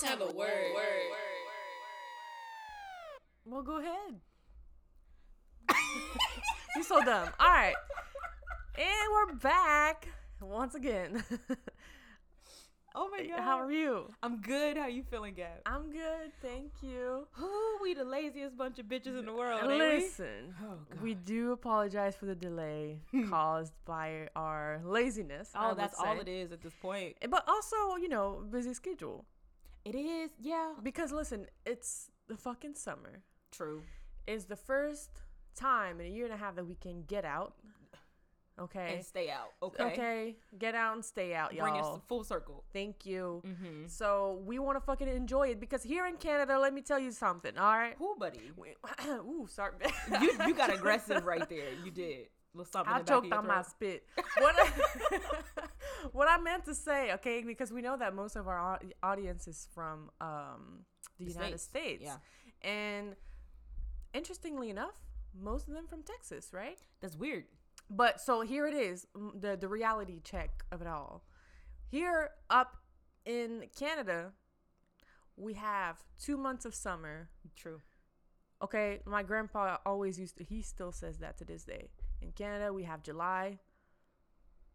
Let's have a word. Well, go ahead. You're so dumb. All right. And we're back once again. Oh my god. How are you? I'm good. How you feeling, Gab? I'm good, thank you. Ooh, we the laziest bunch of bitches in the world, ain't we? Listen, Oh, we do apologize for the delay caused by our laziness. Oh, would that's all it is at this point. But also, you know, busy schedule. It is, yeah. Because listen, it's the fucking summer. True. It's the first time in a year and a half that we can get out. Okay. And stay out. Okay. Okay. Get out and stay out, y'all. Bring it full circle. Thank you. Mm-hmm. So we want to fucking enjoy it because here in Canada, let me tell you something. All right. Who, buddy? We- Ooh, sorry. You you got aggressive right there. You did. Little something. I in the back of choked on my spit. What I, what I meant to say, okay, because we know that most of our audience is from um, the, The United States, States. yeah. And interestingly enough, most of them from Texas, right? That's weird. But so here it is, the the reality check of it all. Here up in Canada, we have two months of summer. True. Okay, my grandpa always used to. He still says that to this day. In Canada, we have July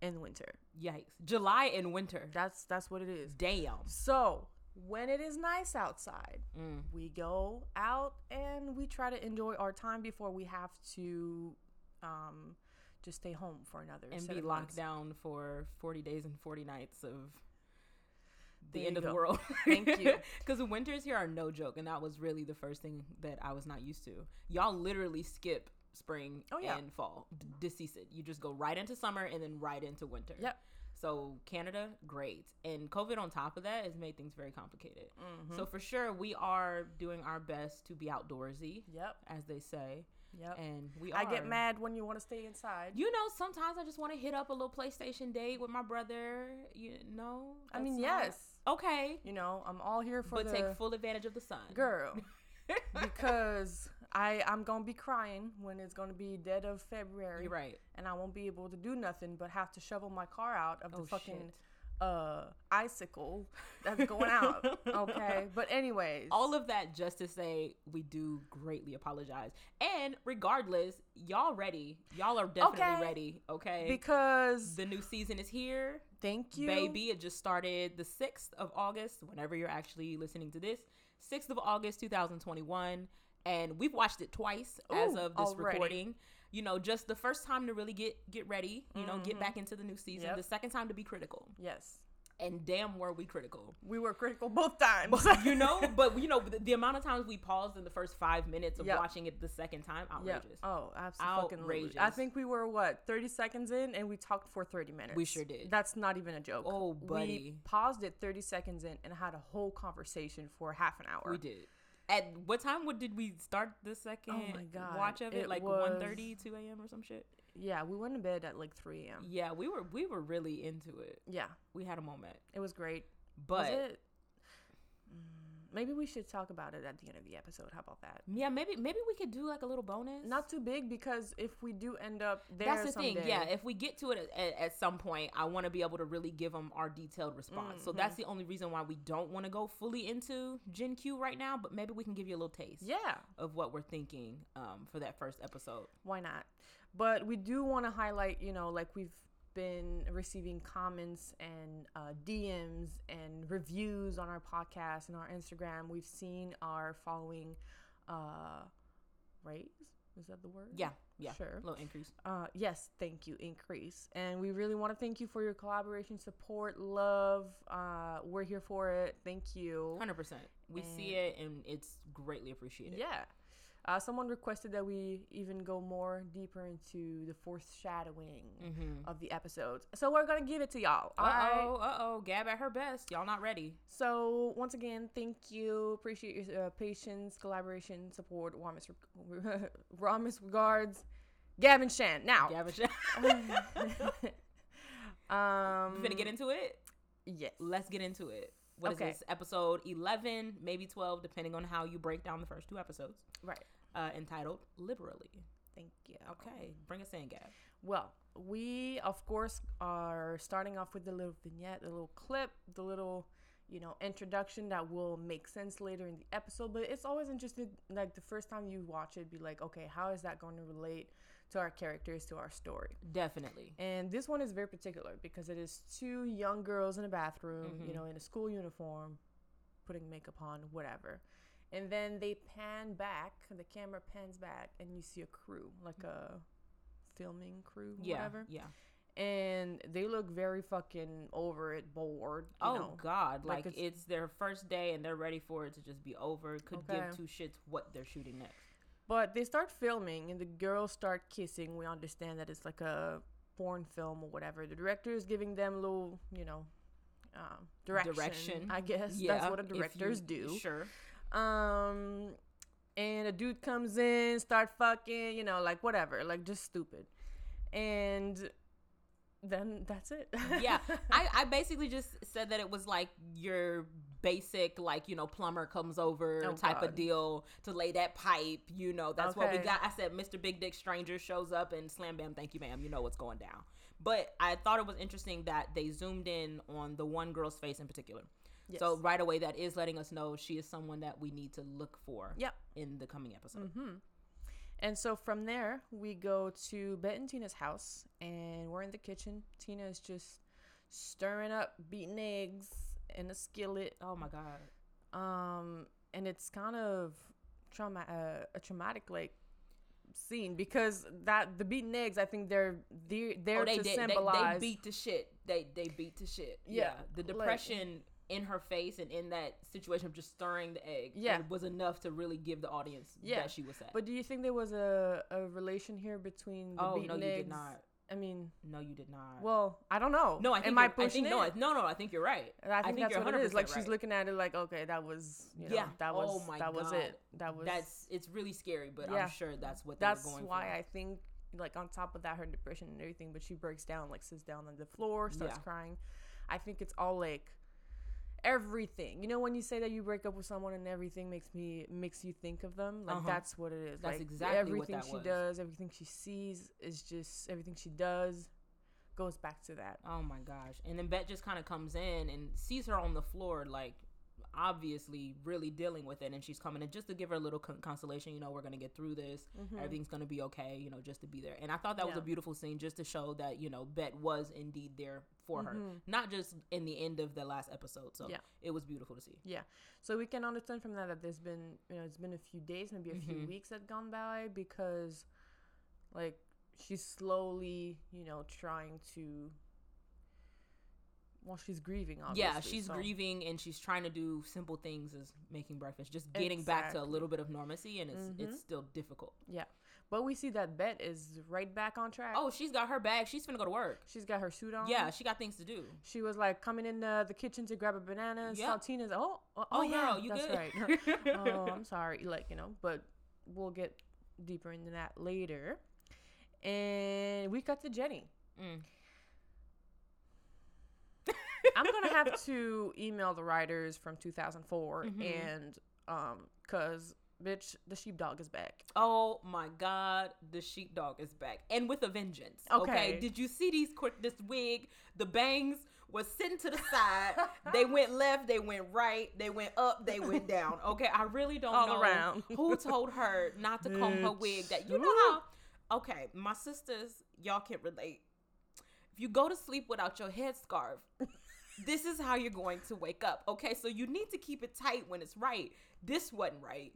and winter. Yikes. July and winter. That's that's what it is. Damn. So when it is nice outside, Mm. we go out and we try to enjoy our time before we have to um, just stay home for another And be locked months. down for 40 days and 40 nights of the There end of the world. Thank you. Because the winters here are no joke. And that was really the first thing that I was not used to. Y'all literally skip spring Oh, yeah. and fall. D- deceased. You just go right into summer and then right into winter. Yep. So Canada, great. And COVID on top of that has made things very complicated. Mm-hmm. So for sure, we are doing our best to be outdoorsy, Yep. as they say. Yep. And we are. I get mad when you want to stay inside. You know, sometimes I just want to hit up a little PlayStation date with my brother. You know, I mean, not- yes. Okay, You know, I'm all here for but the take full advantage of the sun, girl because I I'm gonna be crying when it's gonna be dead of February. You're right. and I won't be able to do nothing but have to shovel my car out of the Oh, fucking shit. uh icicle that's going out. Okay, but anyways, All of that just to say we do greatly apologize. And regardless, y'all ready. Y'all are definitely Okay. ready. Okay. because the new season is here. thank you, Baby, it just started the 6th of August, whenever you're actually listening to this. 6th of August, 2021. And we've watched it twice as of this already. recording. You know, just the first time to really get get ready, you know, get back into the new season. Mm-hmm. Yep. The second time to be critical. Yes, And damn were we critical. we were critical both times. you know, but you know, the, the amount of times we paused in the first five minutes of Yep. watching it the second time, outrageous. Oh, absolutely. Outrageous. I think we were what 30 seconds in, and we talked for 30 minutes. We sure did. That's not even a joke. Oh, We buddy. paused it 30 seconds in and had a whole conversation for half an hour. We did. At what time would, did we start the second Oh my God. watch of it? It like was- 1.30, 2 a.m. or some shit? Yeah, we went to bed at like 3 a.m. Yeah, we were we were really into it. Yeah, We had a moment. it was great. But was it? Mm, maybe we should talk about it at the end of the episode. How about that? yeah, maybe maybe we could do like a little bonus. Not too big because if we do end up there, That's the thing. Yeah, if we get to it at, at some point, I want to be able to really give them our detailed response. So Mm-hmm. that's the only reason why we don't want to go fully into Gen Q right now. But maybe we can give you a little taste. yeah, of what we're thinking um, for that first episode. why not? But we do want to highlight, you know, like we've been receiving comments and uh, DMs and reviews on our podcast and our Instagram. We've seen our following uh, raise. Is that the word? Yeah, yeah, Sure. A little increase. Uh, yes, thank you, increase. And we really want to thank you for your collaboration, support, love. Uh, we're here for it. Thank you. Hundred percent. We see it and it's greatly appreciated. Yeah. Uh, someone requested that we even go more deeper into the foreshadowing of the episodes. So we're going to give it to y'all. Uh right? oh, uh oh. Gab at her best. Y'all not ready. So once again, thank you. Appreciate your uh, patience, collaboration, support. Warmest, re- warmest regards. Gavin Shan. Now, Gab and Shan. um, we finna get into it. yes. Let's get into it. What is Okay. this? Episode eleven, maybe twelve, depending on how you break down the first two episodes. Right. Uh, entitled "Liberally." Thank you. Okay, bring us in, Gab. Well, we of course are starting off with the little vignette, the little clip, the little, you know, introduction that will make sense later in the episode. But it's always interesting, like the first time you watch it, be like, okay, how is that going to relate to our characters, to our story? Definitely. And this one is very particular because it is two young girls in a bathroom, Mhm. you know, in a school uniform, putting makeup on, whatever. And then they pan back, the camera pans back, and you see a crew, like a filming crew, Yeah. whatever. Yeah. And they look very fucking over it, bored. Oh know. God! like Like, it's- it's, their first day and they're ready for it to just be over. Could Okay. give two shits what they're shooting next. But they start filming, and the girls start kissing. We understand that it's like a porn film or whatever. The director is giving them a little, you know, um, direction, Direction. I guess Yeah, that's what you- directors do. Sure. Um, and a dude comes in, start fucking, you know, like whatever, like just stupid, and then that's it. yeah, I, I basically just said that it was like your basic like you know plumber comes over Oh, type God. of deal to lay that pipe you know that's what we got. I said mr big dick stranger shows up and slam bam thank you ma'am you know what's going down. But i thought it was interesting that they zoomed in on the one girl's face in particular. So right away that is letting us know she is someone that we need to look for Yep. in the coming episode. Hmm And so from there, we go to Bette and Tina's house, and we're in the kitchen. Tina is just stirring up beaten eggs in a skillet. oh my god Um, and it's kind of trauma, uh, a traumatic like scene because that the beaten eggs, I think they're they're there oh, they, to. They, symbolize. they beat the shit. They they beat the shit. Yeah, Yeah, the like- depression in her face and in that situation of just stirring the egg. Yeah. was enough to really give the audience Yeah, that she was sad. but do you think there was a, a relation here between the oh beaten no, you eggs? did not. I mean, No, you did not. well, I don't know. no, I think Am I pushing think, it? No, no, no. I think you're right. I think, think that's what it is. Like 100% she's looking at it like, okay, that was, you know, Yeah. that was, Oh my that was God. it. That was. That's it's really scary, but Yeah. I'm sure that's what that's why for. I think, like, on top of that, her depression and everything, but she breaks down, like, sits down on the floor, starts Yeah. crying. I think it's all like everything. You know, when you say that you break up with someone and everything makes me makes you think of them, like Uh-huh. that's what it is. That's like, exactly what everything that she was. does, everything she sees is just everything she does goes back to that. Oh my gosh. And then Bette just kind of comes in and sees her on the floor, like obviously really dealing with it. And she's coming in just to give her a little con- consolation. You know, we're going to get through this. Everything's going to be okay, you know, just to be there. And I thought that was Mm-hmm. A beautiful scene just to show that, you know, Bette was indeed there for her, Mhm. not just in the end of the last episode. So Yeah. it was beautiful to see. Yeah. So we can understand from that that there's been, you know, it's been a few days, maybe a few Mhm. weeks that gone by because, like, she's slowly, you know, trying to. Well, she's grieving, obviously. yeah, she's so- grieving and she's trying to do simple things as making breakfast, just getting back to a little bit of normalcy, and it's Mhm. it's still difficult. Yeah. But we see that Bette is right back on track. Oh, she's got her bag. She's finna go to work. She's got her suit on. Yeah, she got things to do. She was like coming in the, the kitchen to grab a banana. Yep. Saltina's, oh, oh, Oh, yeah, girl, you that's good? right. oh, I'm sorry. Like, you know, but we'll get deeper into that later. And we cut to Jenny. Mm. I'm gonna have to email the writers from 2004 Mhm. and um, cause bitch, the sheepdog is back. Oh my God, the sheepdog is back and with a vengeance. Okay, Okay. did you see these qu- this wig? The bangs was sitting to the side. they went left, they went right, they went up, they went down. Okay, I really don't All know around. who told her not to comb her wig. That you know how? Okay, my sisters, y'all can relate. If you go to sleep without your headscarf, this is how you're going to wake up. Okay, so you need to keep it tight when it's right. This wasn't right.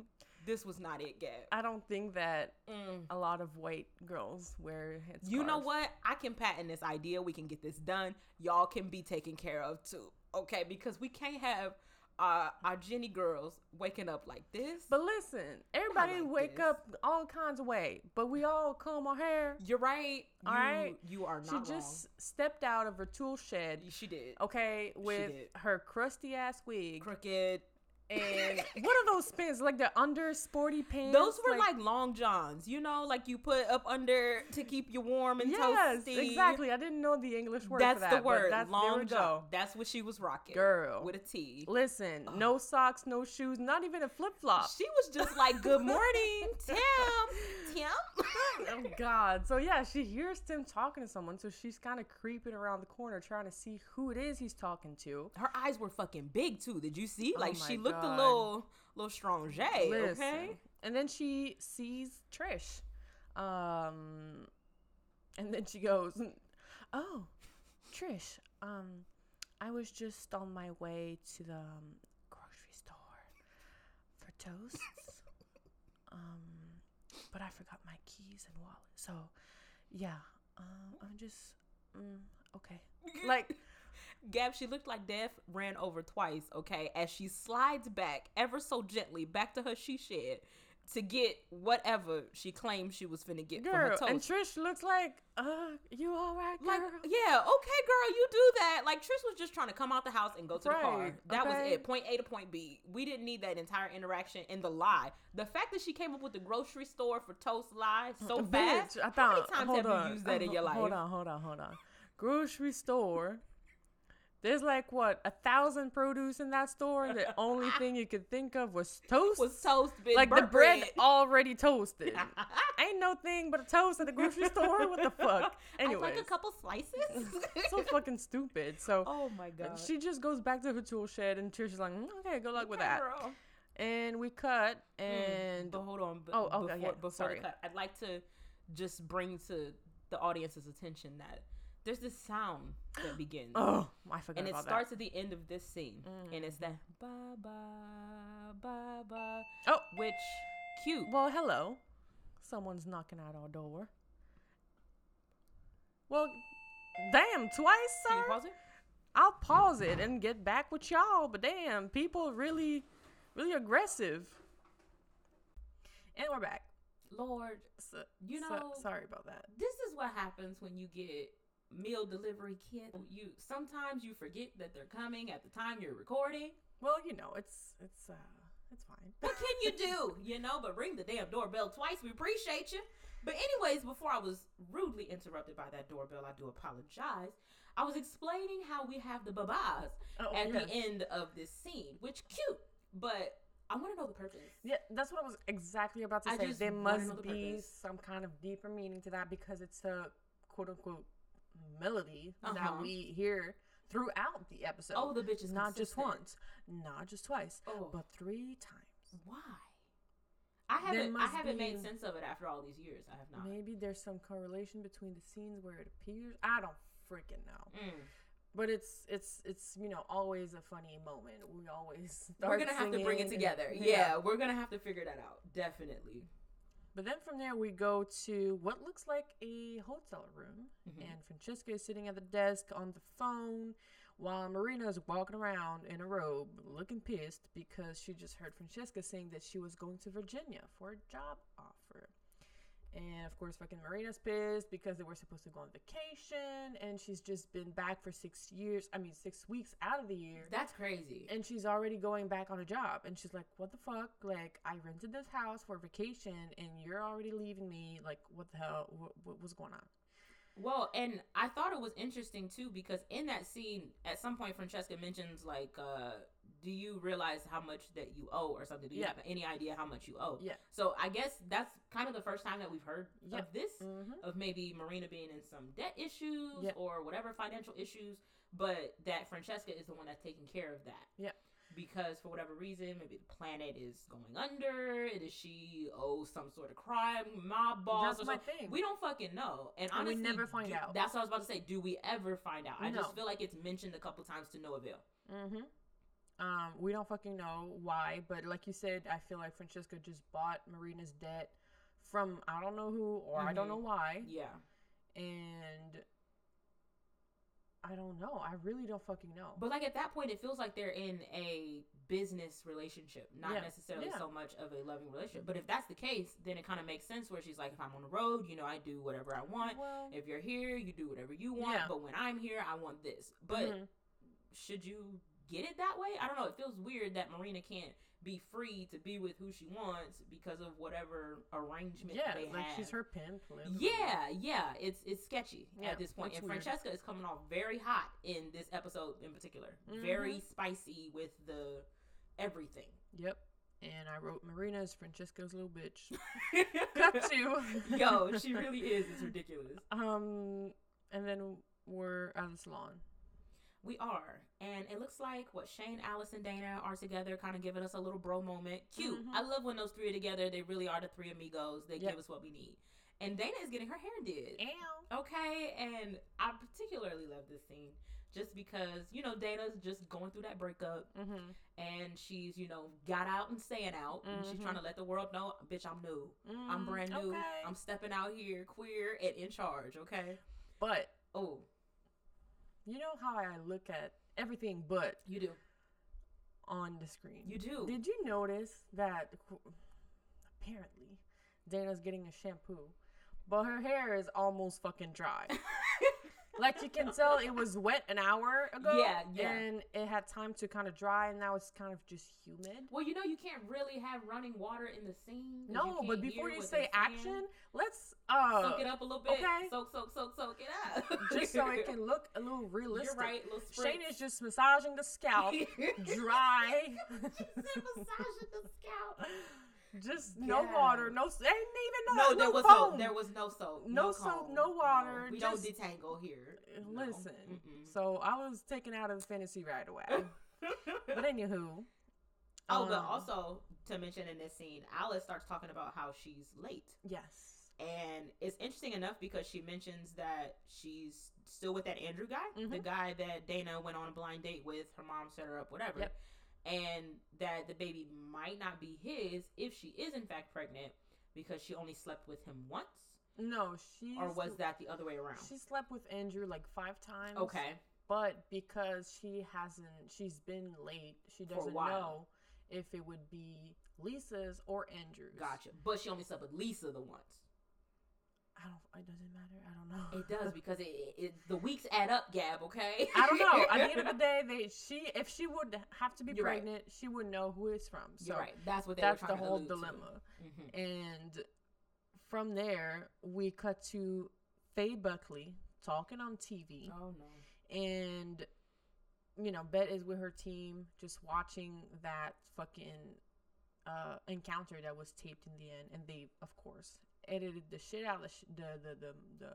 This was not it, Gab. I don't think that Mm. a lot of white girls wear headscarves. You know what? I can patent this idea. We can get this done. Y'all can be taken care of too. Okay, because we can't have uh, our Jenny girls waking up like this. But listen, everybody like wake this. up all kinds of way, but we all comb our hair. You're right. All you, right. You are not. She not just stepped out of her tool shed. She did. okay, with did. her crusty ass wig, Crooked. And what are those pants? Like the under sporty pants? Those were like, long johns, you know, like you put up under to keep you warm and yes, toasty. exactly. I didn't know the English word. That's for that, the word. That's, long john. That's what she was rocking. Girl. With a T. Listen, no socks, no shoes, not even a flip flop. She was just like, Good morning, Tim. Tim. oh God! So yeah, she hears Tim talking to someone, so she's kind of creeping around the corner trying to see who it is he's talking to. Her eyes were fucking big too. Did you see? Oh Like my she looked God. a little little strong J, Listen. okay? And then she sees Trish, um, and then she goes, "Oh, Trish, um, I was just on my way to the um, grocery store for toasts, um, but I forgot my keys and wallet. So, yeah, um, I'm just, mm, okay, like." Gab, she looked like death ran over twice, okay, as she slides back ever so gently back to her she shed to get whatever she claimed she was finna get for her Girl, toast. and Trish looks like, uh, you all right, girl? like, yeah, okay, girl, you do that. Like, Trish was just trying to come out the house and go to the car. Right, That was it. Point A to point B. We didn't need that entire interaction and the lie. The fact that she came up with the grocery store for toast lie so fast. Bitch, I How many thought, times hold have on, you used that in uh, your life? Hold on, hold on, hold on. Grocery store. There's like what a thousand produce in that store. The only thing you could think of was toast. Was toast, bitch. like the burnt bread already toasted. Ain't no thing but a toast at the grocery store. What the fuck? I'd like a couple slices. so fucking stupid. So oh my god. she just goes back to her tool shed, and Trish is like, "Mm, "Okay, good luck with that." girl. And we cut, Mm, and but hold on. b- Oh, okay, before, yeah, before sorry. the cut, I'd like to just bring to the audience's attention that there's this sound that begins. oh, I forgot and it starts at the end of this scene, and it's that mm-hmm. ba ba ba ba. Oh, which cute. Well, hello. Someone's knocking at our door. Well, damn, twice, Can you sir. pause it? I'll pause it and get back with y'all, but damn, people really, really aggressive. And we're back. Lord, So, You so- know- sorry about that. this is what happens when you get meal delivery kit. You sometimes you forget that they're coming at the time you're recording. Well, you know, it's it's uh, it's fine. What can you do? You know, but ring the damn doorbell twice. We appreciate you. But anyways, before I was rudely interrupted by that doorbell, I do apologize. I was explaining how we have the babas Oh, at yes. the end of this scene, which cute, but I want to know the purpose. Yeah, that's what I was exactly about to I say. There must the be purpose. some kind of deeper meaning to that because it's a quote unquote melody Uh-huh. that we hear throughout the episode. Oh, the bitch is not just once, not just twice, Oh. but three times. Why? I haven't. I haven't made sense of it after all these years. I have not. Maybe there's some correlation between the scenes where it appears. I don't freaking know. Mm. But it's it's it's you know always a funny moment. We always start We're gonna have to bring it together. Yeah. we're gonna have to figure that out. Definitely. But then from there we go to what looks like a hotel room, Mhm. and Francesca is sitting at the desk on the phone, while Marina is walking around in a robe, looking pissed because she just heard Francesca saying that she was going to Virginia for a job offer. And of course, fucking Marina's pissed because they were supposed to go on vacation, and she's just been back for six years. I mean, six weeks out of the year. That's crazy. and she's already going back on a job and she's like what the fuck like i rented this house for vacation and you're already leaving me like what the hell what, what what's going on Well, and I thought it was interesting too because in that scene, at some point, Francesca mentions like, uh, "Do you realize how much that you owe, or something? Do you Yeah. have any idea how much you owe?" yeah So I guess that's kind of the first time that we've heard of this, mm-hmm. of maybe Marina being in some debt issues or whatever financial issues, but that Francesca is the one that's taking care of that. Yep. Because for whatever reason, maybe the planet is going under. Does she owe some sort of crime, mob boss, that's or my something? thing We don't fucking know. And And we never find do- out. That's what I was about to say. Do we ever find out? I just feel like it's mentioned a couple times to no avail. mm-hmm um we don't fucking know why but like you said i feel like francesca just bought marina's debt from i don't know who or i don't know why Yeah. and i don't know i really don't fucking know But like at that point, it feels like they're in a business relationship, not Yeah. necessarily Yeah. so much of a loving relationship. But if that's the case, then it kind of makes sense where she's like, if I'm on the road, you know, I do whatever I want. well If you're here, you do whatever you want. Yeah. But when I'm here, I want this. But mhm. should you get it that way. I don't know. It feels weird that Marina can't be free to be with who she wants because of whatever arrangement Yeah, they like have. she's her pimp. Yeah, yeah, it's it's sketchy Yeah, at this point. And weird. Francesca is coming off very hot in this episode in particular. Very Mm-hmm. spicy with the everything. Yep. And I wrote Marina is Francesca's little bitch. Cut to. Yo, she really is. It's ridiculous. Um, and then we're at the salon. We are. And it looks like what Shane, Alice, and Dana are together, kind of giving us a little bro moment. Cute. Mhm. I love when those three are together. They really are the three amigos. They Yep. give us what we need. And Dana is getting her hair did. Ow. Okay. And I particularly love this scene just because, you know, Dana's just going through that breakup Mm-hmm. and she's, you know, got out and staying out. And she's trying to let the world know, bitch, I'm new. I'm Mm, brand new. Okay. I'm stepping out here, queer and in charge. Okay. but Oh, you know how I look at everything but you do. on the screen. You do. Did you notice that apparently Dana's getting a shampoo, but her hair is almost fucking dry. like you can tell it was wet an hour ago. Yeah, yeah. And it had time to kind of dry, and now it's kind of just humid. Well, you know, you can't really have running water in the scene. No, but before you say action, let's uh soak it up a little bit. okay. Soak, soak, soak, soak it up. just so it can look a little realistic. You're right. Little Shane is just massaging the scalp, dry. She said massaging the scalp. Just no Yeah. water, no. Ain't even No, no, there was foam. no. There was no soap. No soap, comb. no water, we just- don't detangle here. Listen, Mm-mm. so I was taken out of the fantasy right away. but anywho, oh, but um, also to mention in this scene, Alice starts talking about how she's late. yes, And it's interesting enough because she mentions that she's still with that Andrew guy, the Mhm. guy that Dana went on a blind date with. Her mom set her up, whatever. Yep. And that the baby might not be his if she is in fact pregnant because she only slept with him once. no, she Or was that the other way around? she slept with Andrew like five times. Okay. but because she hasn't, she's been late. She doesn't know if it would be Lisa's or Andrew's. Gotcha. But she only slept with Lisa the once. I don't. It doesn't matter. I don't know. It does because it, it, the weeks add up, Gab. Okay. I don't know. At the end of the day, they she if she would have to be You're right. pregnant, she would know who it's from. So You're right. That's what they that's the whole dilemma. Mhm. And from there, we cut to Faye Buckley talking on TV, Oh no. and you know, Bette is with her team, just watching that fucking uh, encounter that was taped in the end, and they, of course, edited the shit out of the sh- the, the the the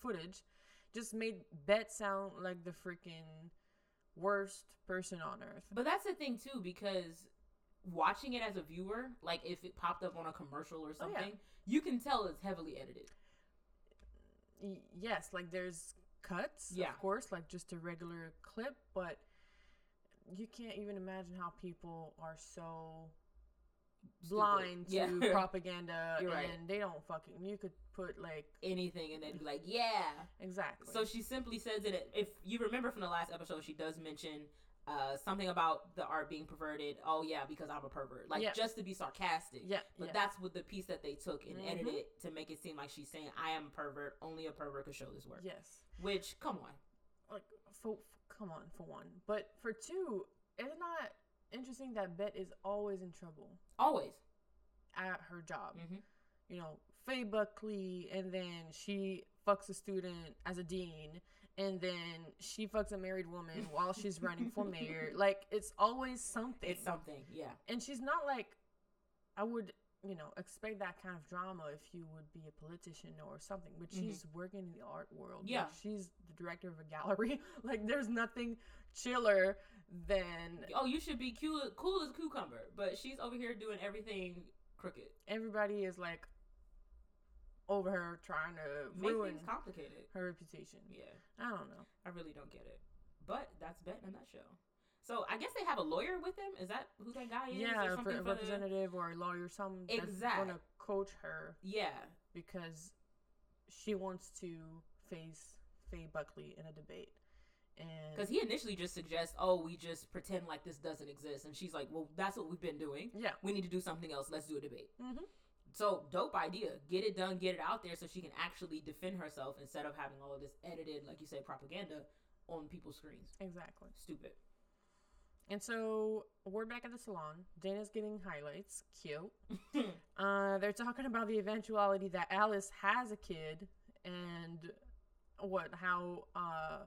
footage, just made Bette sound like the freaking worst person on earth. But that's the thing too, because watching it as a viewer, like if it popped up on a commercial or Oh, yeah. something, you can tell it's heavily edited. Yes, like there's cuts, Yeah. of course, like just a regular clip, but you can't even imagine how people are so Stupid. blind to Yeah. propaganda You're and right. they don't fucking you could put like Anything and they'd be like, yeah. exactly So she simply says that If you remember from the last episode, she does mention uh, something about the art being perverted. Oh yeah, because I'm a pervert. Like Yeah. just to be sarcastic. yeah But yeah. that's what the piece that they took and Mhm. edited it to make it seem like she's saying, "I am a pervert. Only a pervert could show this work." yes Which, come on, like for, for come on for one but for two it's not interesting that Bette is always in trouble always. at her job hmm you know, Faye Buckley, and then she fucks a student as a dean, and then she fucks a married woman while she's running for mayor. Like, it's always something. It's something, yeah. and she's not like, I would, you know, expect that kind of drama if you would be a politician or something, but Mhm. she's working in the art world. Like, Yeah. she's the director of a gallery. like, there's nothing chiller than Oh, you should be cool, cool as a cucumber, but she's over here doing everything crooked. everybody is like over her trying to Make ruin things complicated. her reputation. Yeah, I don't know. I really don't get it. But that's Bette in a nutshell. So I guess they have a lawyer with them. Is that who that guy is? yeah, or a something re- for the- representative or a lawyer, some that's gonna coach her Yeah, because she wants to face Faye Buckley in a debate. And because he initially just suggests, "Oh, we just pretend like this doesn't exist," and she's like, "Well, that's what we've been doing. yeah, We need to do something else. Let's do a debate." hmm So dope idea. Get it done. Get it out there so she can actually defend herself instead of having all of this edited, like you say, propaganda on people's screens. exactly. Stupid. And so we're back at the salon. Dana's getting highlights. Cute. uh, they're talking about the eventuality that Alice has a kid and what how uh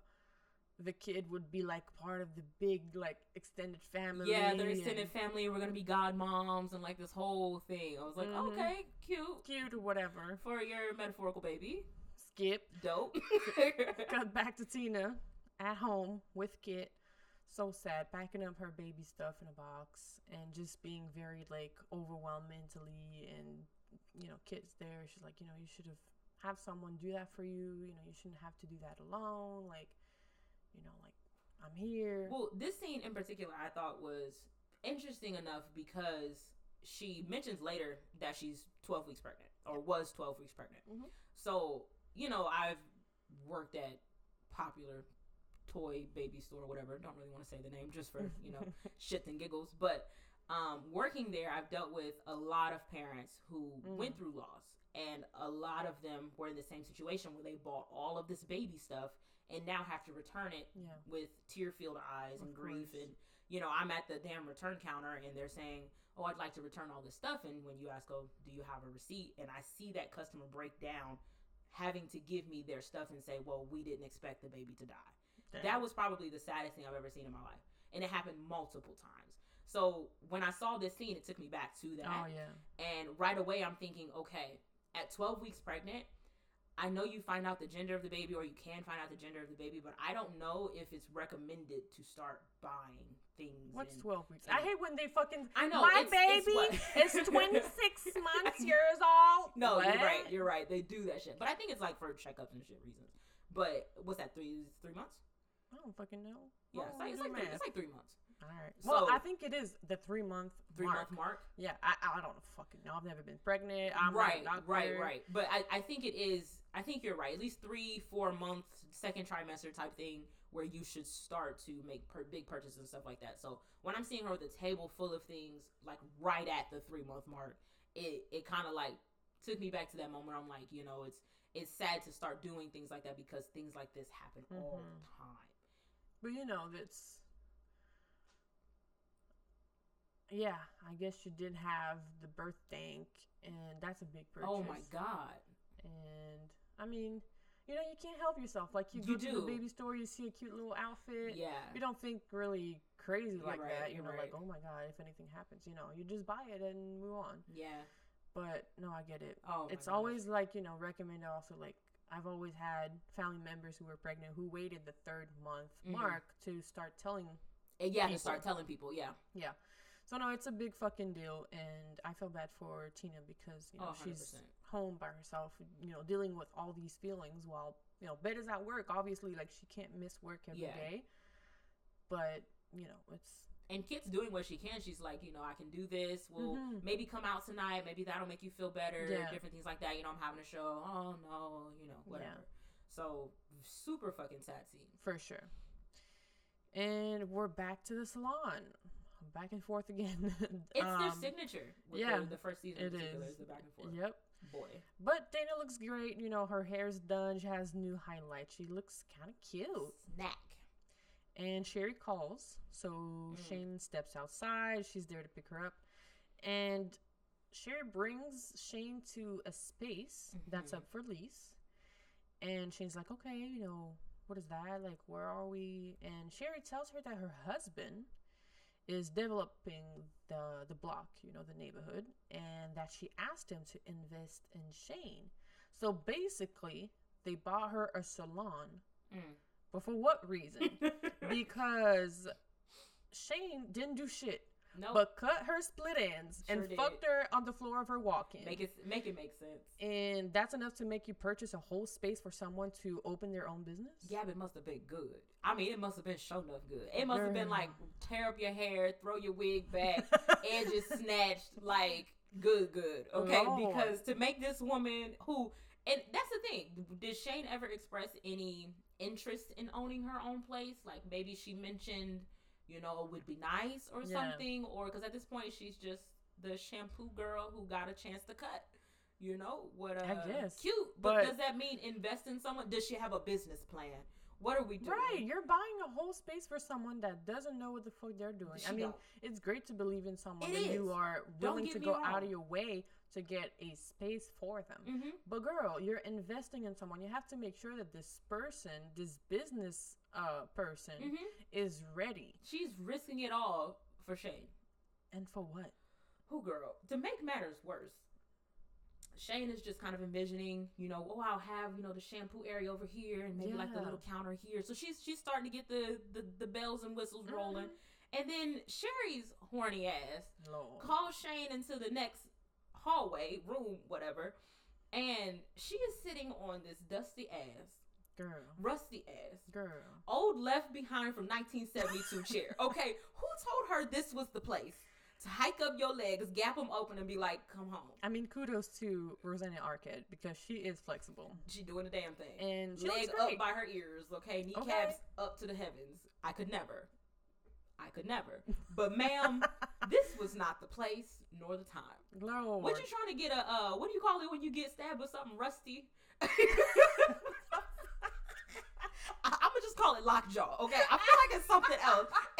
the kid would be like part of the big like extended family. Yeah, their extended and family. We're gonna be godmoms and like this whole thing. I was like, Mhm. okay, cute cute or whatever. for your metaphorical baby. Skip. Dope. Cut back to Tina at home with Kit. So sad, packing up her baby stuff in a box and just being very like overwhelmed mentally. And you know, kids there. She's like, you know, you should have have someone do that for you. You know, you shouldn't have to do that alone. Like, you know, like I'm here. Well, this scene in particular I thought was interesting enough because she mentions later that she's 12 weeks pregnant or was 12 weeks pregnant. Mhm. So, you know, I've worked at popular toy baby store or whatever. Don't really want to say the name just for, you know, shits and giggles, but um, working there, I've dealt with a lot of parents who Mhm. went through loss, and a lot of them were in the same situation where they bought all of this baby stuff and now have to return it yeah. with tear-filled eyes Of and grief course. and you know i'm at the damn return counter and they're saying oh i'd like to return all this stuff and when you ask oh do you have a receipt and i see that customer break down having to give me their stuff and say well we didn't expect the baby to die Damn. that was probably the saddest thing i've ever seen in my life and it happened multiple times so when i saw this scene it took me back to that Oh yeah. and right away, I'm thinking, okay, at 12 weeks pregnant, I know you find out the gender of the baby, or you can find out the gender of the baby, but I don't know if it's recommended to start buying things. What's and- 12 weeks? and- I hate when they fucking. I know, My it's- it's baby what- is 26 months years old. No, What? you're right. You're right. They do that shit, but I think it's like for checkups and shit reasons. But what's that? Three three months? I don't fucking know. Yeah, it's like, it's like, three, it's like three months. All right. Well, So- I think it is the three month Three mark. month mark. Yeah, I, I don't fucking know. I've never been pregnant. I'm right, not right, right. But I, I think it is. I think you're right. At least three, four months, second trimester type thing, where you should start to make per- big purchases and stuff like that. So when I'm seeing her with a table full of things, like right at the three month mark, it it kind of like took me back to that moment. I'm like, you know, it's it's sad to start doing things like that because things like this happen all Mhm. the time. But you know, that's. Yeah, I guess you did have the birth tank, and that's a big purchase. Oh my god. And I mean, you know, you can't help yourself. Like you You go to the baby store, you see a cute little outfit. Yeah. You don't think really crazy You're like right, that. You you're know, like oh my god, if anything happens, you know, you just buy it and move on. Yeah. But no, I get it. Oh. my it's always like you know recommended also like i've always had family members who were pregnant who waited the third month Mhm. mark to start telling And yeah to people. start telling people. Yeah. Yeah. So no it's a big fucking deal and i feel bad for tina because you know Oh, she's home by herself you know dealing with all these feelings while you know Bette is at work obviously like she can't miss work every day. Yeah. but you know it's and Kit's doing what she can. She's like, you know, I can do this. We'll Mhm. maybe come out tonight. Maybe that'll make you feel better. Yeah. Different things like that. You know, I'm having a show. Oh no, you know, whatever. Yeah. So super fucking sad scene. for sure and we're back to the salon back and forth again It's their Um, signature. With yeah, the, the first season in particular is. is the back and forth. yep Boy, But Dana looks great. You know, her hair's done. She has new highlights. She looks kind of cute. snack. And Cherie calls. So Mm. Shane steps outside. She's there to pick her up. And Cherie brings Shane to a space that's Mhm. up for lease. And Shane's like, okay, you know, what is that? Like, where are we? And Cherie tells her that her husband is developing the the block, you know, the neighborhood, and that she asked him to invest in Shane. So basically, they bought her a salon. Mm. But for what reason? because Shane didn't do shit nope. but cut her split ends Sure and did. fucked her on the floor of her walk-in. make it make it make sense. and that's enough to make you purchase a whole space for someone to open their own business? Yeah, but it must have been good. I mean, it must have been show enough good. It must have been like tear up your hair, throw your wig back, edges snatched, like good, good. Okay, Lord. because to make this woman who, and that's the thing. Did Shane ever express any interest in owning her own place? Like maybe she mentioned, you know, it would be nice or Yeah. something, or because at this point she's just the shampoo girl who got a chance to cut. You know what? Uh, I guess. cute, but, But- does that mean invest in someone? Does she have a business plan? What are we doing? Right, you're buying a whole space for someone that doesn't know what the fuck they're doing. I mean, don't. it's great to believe in someone It and you are willing to go wrong. out of your way to get a space for them. Mm-hmm. But girl, you're investing in someone. You have to make sure that this person, this business uh person Mm-hmm. is ready. She's risking it all for Shane. And for what? Who girl? To make matters worse, Shane is just kind of envisioning, you know, oh, I'll have you know the shampoo area over here and maybe like the little counter here. So she's she's starting to get the the, the bells and whistles rolling. Mhm. And then Cherie's horny ass Lord. calls Shane into the next hallway, room, whatever, and she is sitting on this dusty ass, Girl. rusty ass, Girl. old left behind from 1972 chair. Okay, who told her this was the place to hike up your legs, gap them open, and be like, "Come home"? I mean, kudos to Rosanna Arquette because she is flexible. She doing the damn thing. And she Leg up by her ears, okay? Kneecaps Okay. up to the heavens. I could never. I could never. But ma'am, this was not the place nor the time. Lord. What you trying to get a uh what do you call it when you get stabbed with something rusty? I, I'm gonna just call it lockjaw, okay? I feel like it's something else.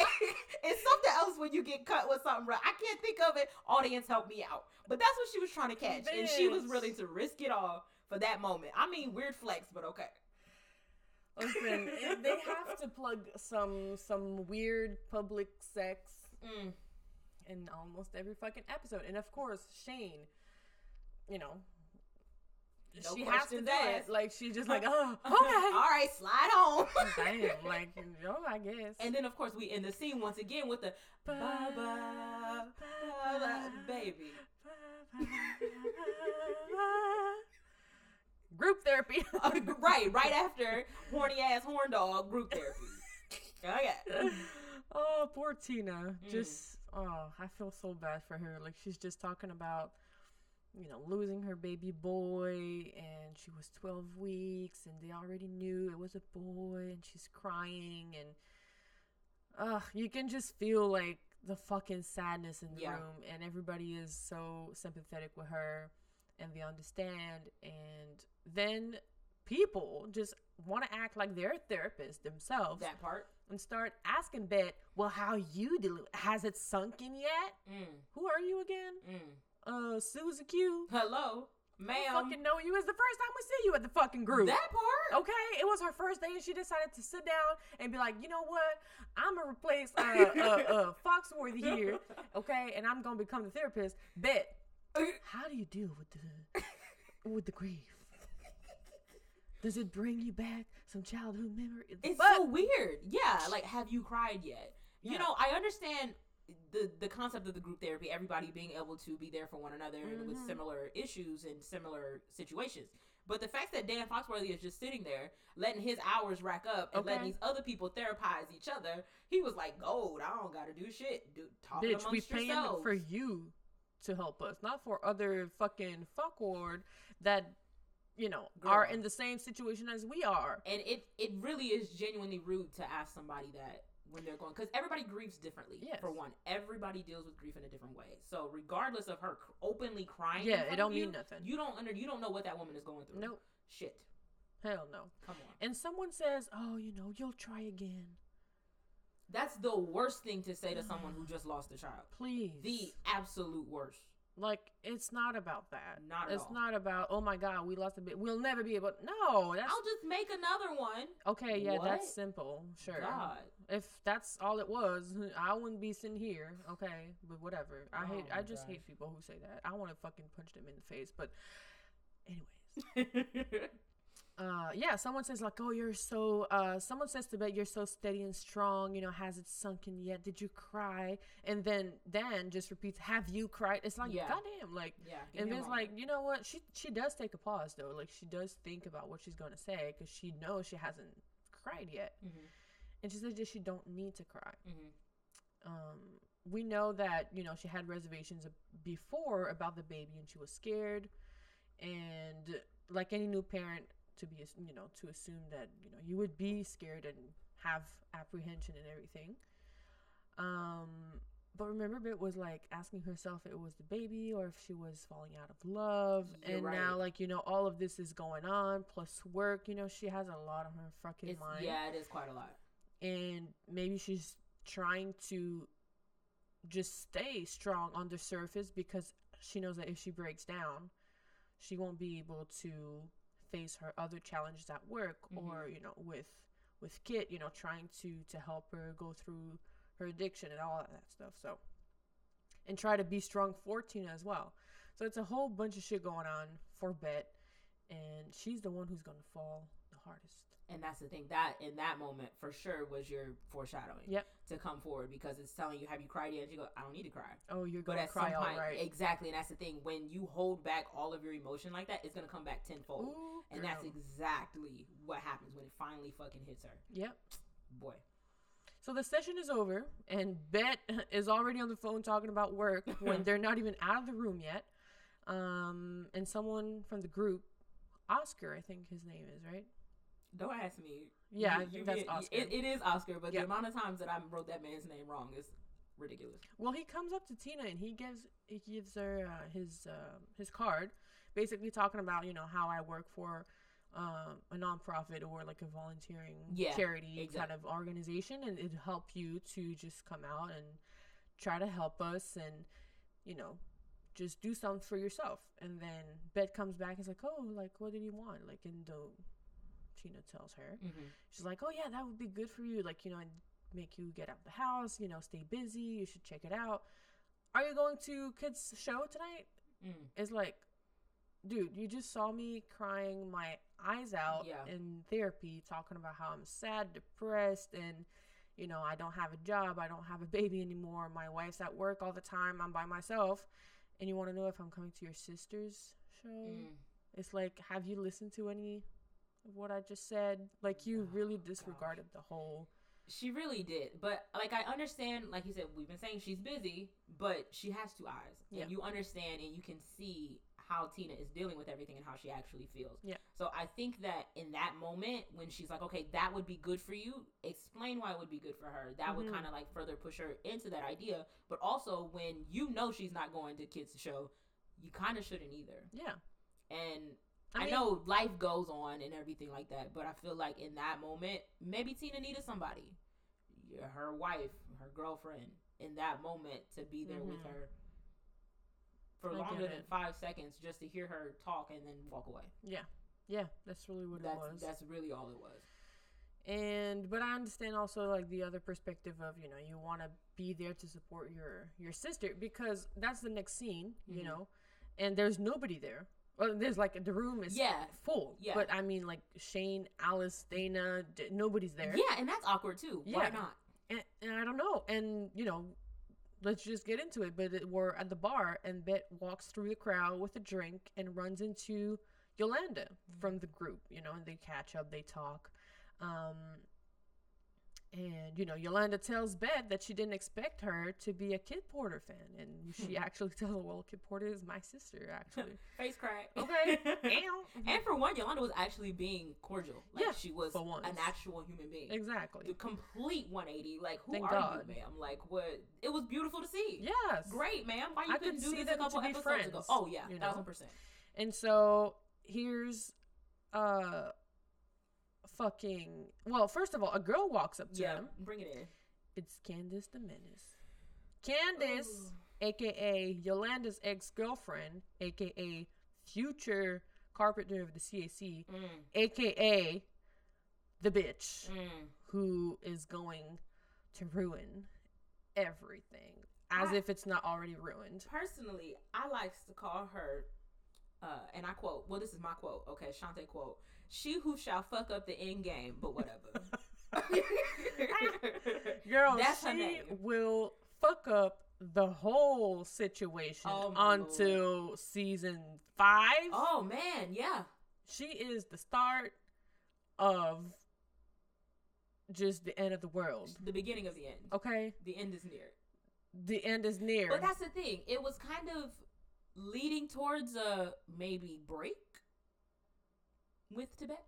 it's something else when you get cut with something. I can't think of it. Audience, help me out. But that's what she was trying to catch, and she was willing to risk it all for that moment. I mean, weird flex, but okay. Listen, they have to plug some some weird public sex Mm. in almost every fucking episode. And of course, Shane, you know, No she has to do it. Like she's just like, oh, okay. right, slide on. Damn, like, yo, I guess. And then, of course, we end the scene once again with the bye bye, baby. Group therapy. right, right after horny ass horn dog group therapy. Okay. oh, poor Tina. Mm. Just oh, I feel so bad for her. Like she's just talking about you know, losing her baby boy and she was 12 weeks and they already knew it was a boy and she's crying and uh you can just feel like the fucking sadness in the Yeah. room and everybody is so sympathetic with her and they understand and then people just want to act like they're therapists themselves That part. and start asking Bette, well, how you do? Has it sunk in yet? Mm, Who are you again? mm. Uh, Susie Q. Hello, I ma'am. don't fucking know you. It's the first time we see you at the fucking group. That part. Okay, it was her first day, and she decided to sit down and be like, you know what? I'm gonna replace uh, uh, uh, Foxworthy here, okay, and I'm gonna become the therapist. Bette, how do you deal with the with the grief? Does it bring you back some childhood memory? It's But- so weird. Yeah, like have you cried yet? You know, I understand the the concept of the group therapy, everybody being able to be there for one another with Mhm. similar issues and similar situations. But the fact that Dan Foxworthy is just sitting there, letting his hours rack up and letting these other people therapize each other, he was like, "Gold, I don't got to do shit. Do talk Bitch, we amongst paying yourselves." for you to help us, not for other fucking fuckward that you know are in the same situation as we are. and it it really is genuinely rude to ask somebody that when they're going because everybody grieves differently Yes. for one everybody deals with grief in a different way so regardless of her openly crying Yeah, it don't you, mean nothing. you don't under you don't know what that woman is going through Nope, shit hell no. come on And someone says, "Oh, you know, you'll try again." That's the worst thing to say to someone who mm-hmm. just lost a child Please. the absolute worst like it's not about that. Not at it's all. not about, "Oh my god, we lost a bit. We'll never be able." No, that's i'll just make another one Okay, yeah, What? that's simple. Sure. god If that's all it was, I wouldn't be sitting here. Okay, but whatever. I Oh hate. I just gosh. hate people who say that. I want to fucking punch them in the face. But, anyways, uh, yeah. Someone says like, "Oh, you're so." Uh, someone says to Bette you're so steady and strong. You know, has it sunken yet? Did you cry? And then Dan just repeats, "Have you cried?" It's like, Yeah. goddamn, like. yeah And Ben's like, you know what? She she does take a pause though. Like she does think about what she's gonna say because she knows she hasn't cried yet, Mhm, and she says that she don't need to cry. mhm. Um, we know that you know she had reservations before about the baby, and she was scared, and like any new parent, to be you know to assume that you know you would be scared and have apprehension and everything. Um, but remember, Bit was like asking herself if it was the baby or if she was falling out of love. You're and right. now, like, you know, all of this is going on, plus work. You know, she has a lot on her fucking It's, mind. yeah, it is quite a lot. And maybe she's trying to just stay strong on the surface because she knows that if she breaks down, she won't be able to face her other challenges at work or, Mhm. you know, with with Kit, you know, trying to to help her go through her addiction and all that stuff. So and try to be strong for Tina as well. So it's a whole bunch of shit going on for Bette and she's the one who's going to fall the hardest. And that's the thing that in that moment for sure was your foreshadowing. Yep. To come forward because it's telling you, have you cried yet? And you go, I don't need to cry. Oh, you're But going to at cry some point, right. exactly, and that's the thing. When you hold back all of your emotion like that, it's gonna come back tenfold. Ooh, and that's exactly what happens when it finally fucking hits her. Yep. Boy. So the session is over, and Bette is already on the phone talking about work when they're not even out of the room yet. Um, and someone from the group, Oscar, I think his name is right. Don't ask me. Yeah, I You- think that's Oscar. It, it is Oscar, but Yeah. the amount of times that I wrote that man's name wrong is ridiculous. Well, he comes up to Tina and he gives he gives her uh, his uh, his card, basically talking about you know how I work for um, a nonprofit or like a volunteering Yeah, charity kind of organization, and it'd help you to just come out and try to help us and you know just do something for yourself. And then Bette comes back and is like, oh, like what did he want? Like, in the Tina tells her, Mm-hmm. she's like, oh yeah, that would be good for you. Like, you know, make you get out of the house, you know, stay busy. You should check it out. Are you going to Kit's show tonight? Mm. It's like, dude, you just saw me crying my eyes out Yeah. in therapy, talking about how I'm sad, depressed, and you know, I don't have a job, I don't have a baby anymore. My wife's at work all the time. I'm by myself, and you want to know if I'm coming to your sister's show? Mm. It's like, have you listened to any what I just said? Like, you Oh, really disregarded the whole. She really did. But like I understand, like you said, we've been saying she's busy, but she has two eyes. Yeah. And you understand and you can see how Tina is dealing with everything and how she actually feels. Yeah. So I think that in that moment when she's like, Okay, that would be good for you, explain why it would be good for her. That would Mhm. kinda like further push her into that idea. But also when you know she's not going to Kit's show, you kinda shouldn't either. Yeah. And I I, know life goes on and everything like that, but I feel like in that moment, maybe Tina needed somebody, Yeah, her wife, her girlfriend, in that moment to be there with Mhm. her for I longer than five seconds just to hear her talk and then walk away. Yeah. Yeah. That's really what That's it was. that's really all it was. and but i understand also like the other perspective of you know you want to be there to support your your sister because that's the next scene you Mhm. know and there's nobody there well there's like the room is Yeah. full Yeah. but i mean like shane alice dana d- nobody's there Yeah, and that's awkward too. Why Yeah. not? and, and i don't know and you know let's just get into it but it, we're at the bar and Bette walks through the crowd with a drink and runs into yolanda from the group you know and they catch up they talk um and you know yolanda tells Bette that she didn't expect her to be a Kit Porter fan and she actually tells her well Kit Porter is my sister actually Face crack. okay and for one, Yolanda was actually being cordial. Like Yeah, she was an actual human being. exactly the complete 180. Like, who Thank are God. you, ma'am? Like, what? It was beautiful to see. yes Great, ma'am. Why you I couldn't could do see this a couple episodes friends, ago? Oh yeah, you know? thousand percent. And so here's uh fucking well, first of all, a girl walks up to Yeah, him. bring it in. It's Candace the Menace. Candace, Ooh. aka Yolanda's ex-girlfriend, aka future carpenter of the CAC, Mm, aka the bitch mm. who is going to ruin everything. As I- if it's not already ruined. Personally, I likes to call her, uh, and I quote. Well, this is my quote. Okay, Shantae quote. She who shall fuck up the end game, but whatever. Girl, That's her she name. will fuck up the whole situation Oh, until season five. Oh man, yeah. She is the start of just the end of the world. The beginning of the end. Okay? The end is near. The end is near. But that's the thing. It was kind of leading towards a maybe break with Tibet.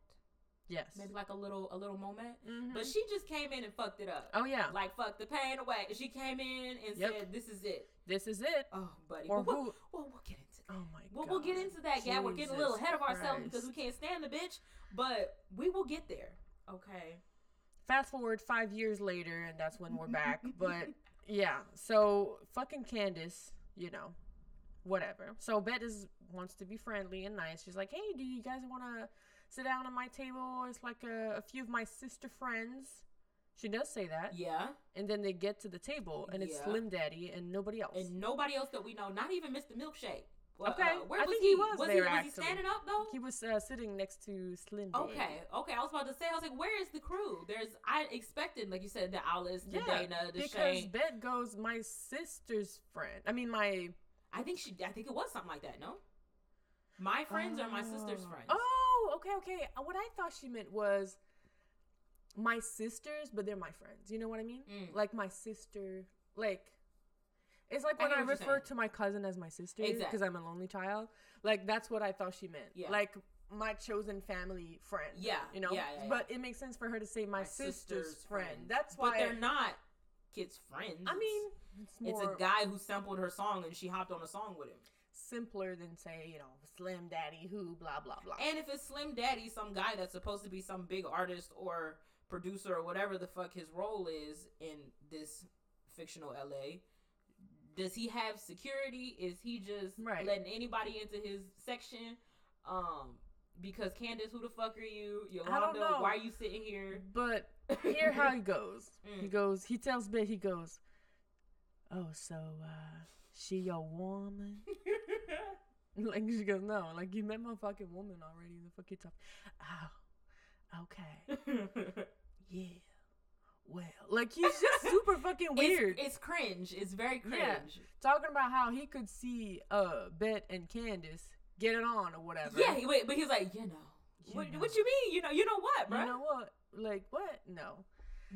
Yes. maybe like a little a little moment. Mhm. But she just came in and fucked it up. oh yeah, Like fuck the pain away. She came in and Yep. said, "This is it." this is it. Oh, buddy. Or we'll, who? well, we'll get into that. Oh my We'll, god. we'll get into that. Yeah, we're getting a little ahead of ourselves because we can't stand the bitch, but we will get there. Okay. Fast forward five years later, and that's when we're back. but yeah, so fucking Candace, you know, whatever. So Bette is wants to be friendly and nice. She's like, "Hey, do you guys want to sit down at my table? It's like a, a few of my sister friends." She does say that, Yeah. and then they get to the table, and it's Yeah. Slim Daddy and nobody else. And nobody else that we know, not even Mr. Milkshake. Well, Okay, uh, where I was think he? he was was there, he, was he standing up though? he was uh, sitting next to Slim Daddy. Okay, okay. I was about to say, I was like, where is the crew? There's, I expected, like you said, the Alice, the Yeah, Dana, the because Shane. Bette goes, my sister's friend. I mean, my I think she, I think it was something like that. No, my friends are my sister's Oh. friends. Oh, okay, okay. What I thought she meant was my sisters, but they're my friends. You know what I mean? Mm. Like my sister, like it's like when get I, refer to my cousin as my sister because Exactly. I'm a lonely child. Like that's what I thought she meant. Yeah. Like my chosen family friend. Yeah, You know? yeah, yeah, yeah. But it makes sense for her to say my, My sister's, friend. That's why but they're not Kit's friends. I mean, it's, it's a guy who sampled her song and she hopped on a song with him. simpler than say, you know, Slim Daddy who blah blah blah. And if it's Slim Daddy, some guy that's supposed to be some big artist or producer or whatever the fuck his role is in this fictional LA, does he have security? Is he just Right. letting anybody into his section? Um, because Candace, who the fuck are you? Yolanda, know. why are you sitting here? But hear how he goes. He Mm. goes. He tells Bet. He goes. Oh, so uh, she your woman? like she goes, no. Like you met my fucking woman already. The fuck you talk. Oh, okay. Yeah. Well, like he's just super fucking weird. It's, it's cringe. It's very cringe. Yeah. Talking about how he could see uh Bette and Candace get it on or whatever. Yeah, he, wait, but he's like, you know, You what, know. what you mean? You know, you know what, bro? You know what? Like what? No.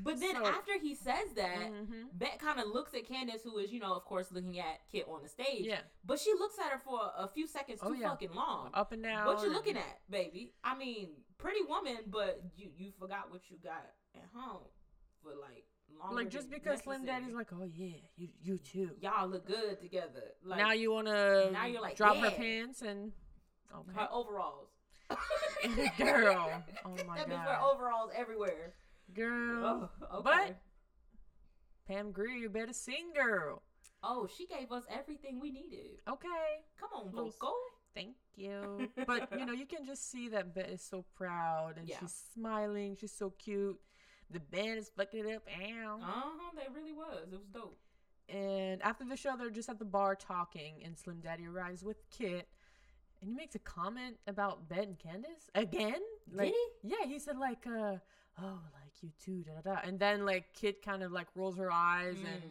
But then So- after he says that, hmm Bette kind of looks at Candace, who is, you know, of course, looking at Kit on the stage. Yeah. But she looks at her for a few seconds Oh, too yeah. fucking long. Up and down. What you looking at, baby? I mean, pretty woman, but you you forgot what you got at home for like longer. Like just because Slim. Daddy's like, oh yeah, you you too. y'all look good together. Like now you wanna now you're like, drop her pants and okay. her overalls. Girl. Oh my that bitch God. wear overalls everywhere. Girl. Oh, okay. But- Pam Grier, you better sing, girl. oh, she gave us everything we needed. Okay. Come on, vocal. Thank you. But you know, you can just see that Bette is so proud and Yeah. she's smiling. She's so cute. The band is fucking it up. Ow. Uh huh. They really was. It was dope. And after the show, they're just at the bar talking, and Slim Daddy arrives with Kit, and he makes a comment about Bette and Candace again. Like, Did he? Yeah, he said like, uh, "Oh, you too," da da da. And then like Kit kind of like rolls her eyes, and Mm.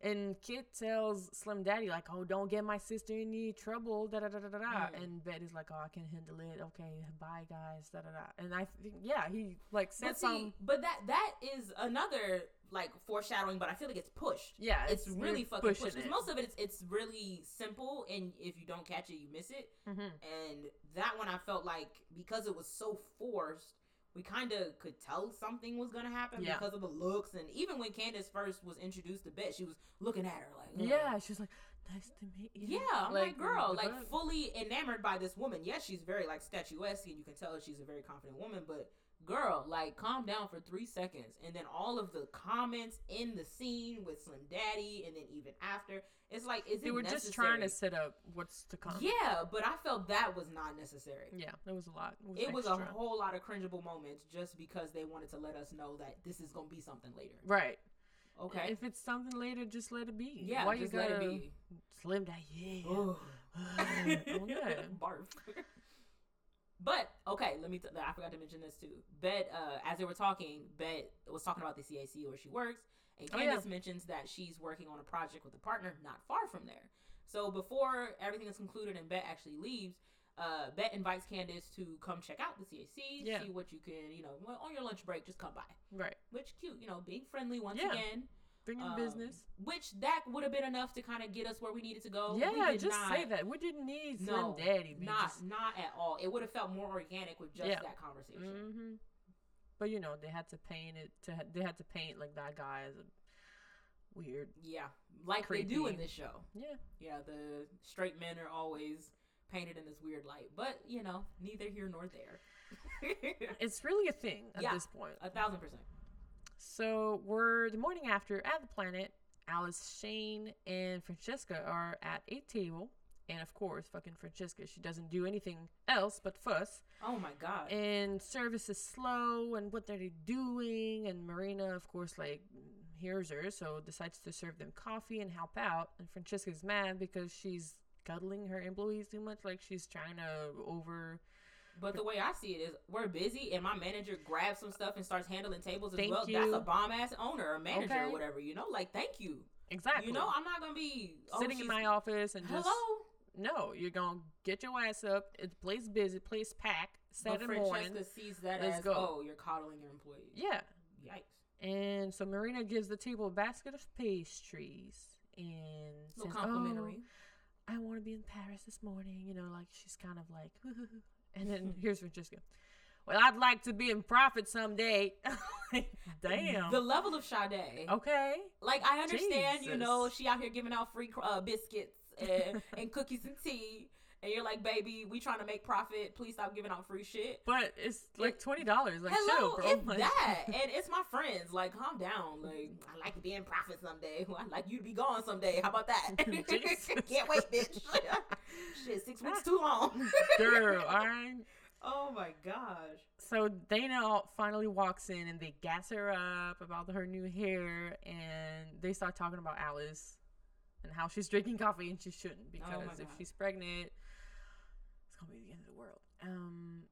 and Kit tells Slim Daddy like, "Oh, don't get my sister in any trouble," da da da da da. Mm. And Bette is like, "Oh, I can handle it. Okay, bye guys, da da da." And I think yeah, he like said But see, some. but that that is another like foreshadowing, but I feel like it's pushed. Yeah, It's, you're really fucking pushed. pushing 'Cause it. most of it, it's, it's really simple, and if you don't catch it, you miss it. Mhm. And that one, I felt like because it was so forced, we kind of could tell something was gonna happen Yeah. because of the looks, and even when Candace first was introduced to Bette, she was looking at her like, "Ugh." Yeah, she's like, "Nice to meet you." Yeah, I'm like, girl, the like fully enamored by this woman. Yes, she's very like statuesque, and you can tell she's a very confident woman. But girl, like, calm down for three seconds, and then all of the comments in the scene with Slim Daddy, and then even after, it's like, is it they it were necessary? just trying to set up what's to come. Yeah, but I felt that was not necessary. yeah, there was a lot. It was, It was a whole lot of cringeable moments just because they wanted to let us know that this is gonna be something later. right. Okay. If it's something later, just let it be. yeah, Why just you let gotta it be. slim that? Yeah. Ugh. okay. Oh, Barf. But okay, let me. T- I forgot to mention this too. Bette, uh, as they were talking, Bette was talking about the CAC where she works, and Oh, yeah. Candace mentions that she's working on a project with a partner not far from there. So before everything is concluded and Bette actually leaves, uh, Bette invites Candace to come check out the CAC, Yeah. see what you can, you know, on your lunch break, just come by. Right. Which cute, you know, being friendly once Yeah. again. Bringing Um, business. Which that would have been enough to kind of get us where we needed to go. We Yeah, just not- say that. We didn't need Slim No, Daddy. We Not not at all. It would have felt more organic with just Yeah. that conversation. hmm But you know, they had to paint it. To ha- they had to paint like that guy as a weird. Yeah, like they do in this show. Yeah, Yeah, the straight men are always painted in this weird light, but you know, neither here nor there. it's really a thing at Yeah. this point. A thousand percent. So we're the morning after at the planet. Alice, Shane, and Francesca are at a table, and of course, fucking Francesca, she doesn't do anything else but fuss. Oh my god. and service is slow and what are they doing and marina of course like hears her so decides to serve them coffee and help out and francesca's mad because she's cuddling her employees too much like she's trying to over But the way I see it is, we're busy, and my manager grabs some stuff and starts handling tables as Thank well. you. That's a bomb ass owner or manager Okay. or whatever, you know. Like, thank you. exactly You know, I'm not gonna be oh, sitting in my office and just Hello. no you're gonna get your ass up it's place busy place packed But saturday morning sees that Let's as go. oh, you're coddling your employees. yeah Yikes. and so marina gives the table a basket of pastries and A little says, complimentary. "Oh, I want to be in Paris this morning. You know, like she's kind of like, and then here's Francesca. Well, I'd like to be in profit someday. Damn. The level of Sade. okay. Like I understand, you know, she out here giving out free uh, biscuits and, and cookies and tea, and you're like, baby, we trying to make profit. Please stop giving out free shit. But it's like twenty dollars. Like, Hello, chill, bro. it's that, and it's my friends. Like, calm down. Like, I like to be in profit someday. I'd like you to be gone someday. How about that? Can't wait, bitch. Shit, six weeks too long. Girl, all right. oh my gosh. So Dana finally walks in and they gas her up about her new hair, and they start talking about Alice and how she's drinking coffee and she shouldn't oh because Oh if she's pregnant, gonna be the end of the world. Um,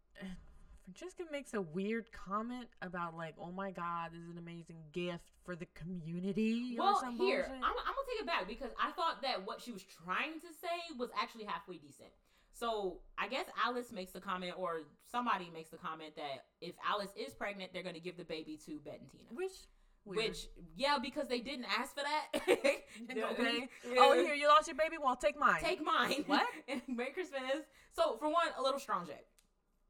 Francesca makes a weird comment about like, "Oh my God, this is an amazing gift for the community." or Well, here. I'm, I'm gonna take it back because I thought that what she was trying to say was actually halfway decent. So I guess Alice makes the comment, or somebody makes the comment that if Alice is pregnant, they're gonna give the baby to Bette and Tina. which. Weird. Which, yeah, because they didn't ask for that. okay. Yeah. Oh, here you lost your baby. Well, take mine. Take mine. What? Merry Christmas. So, for one, a little strong J.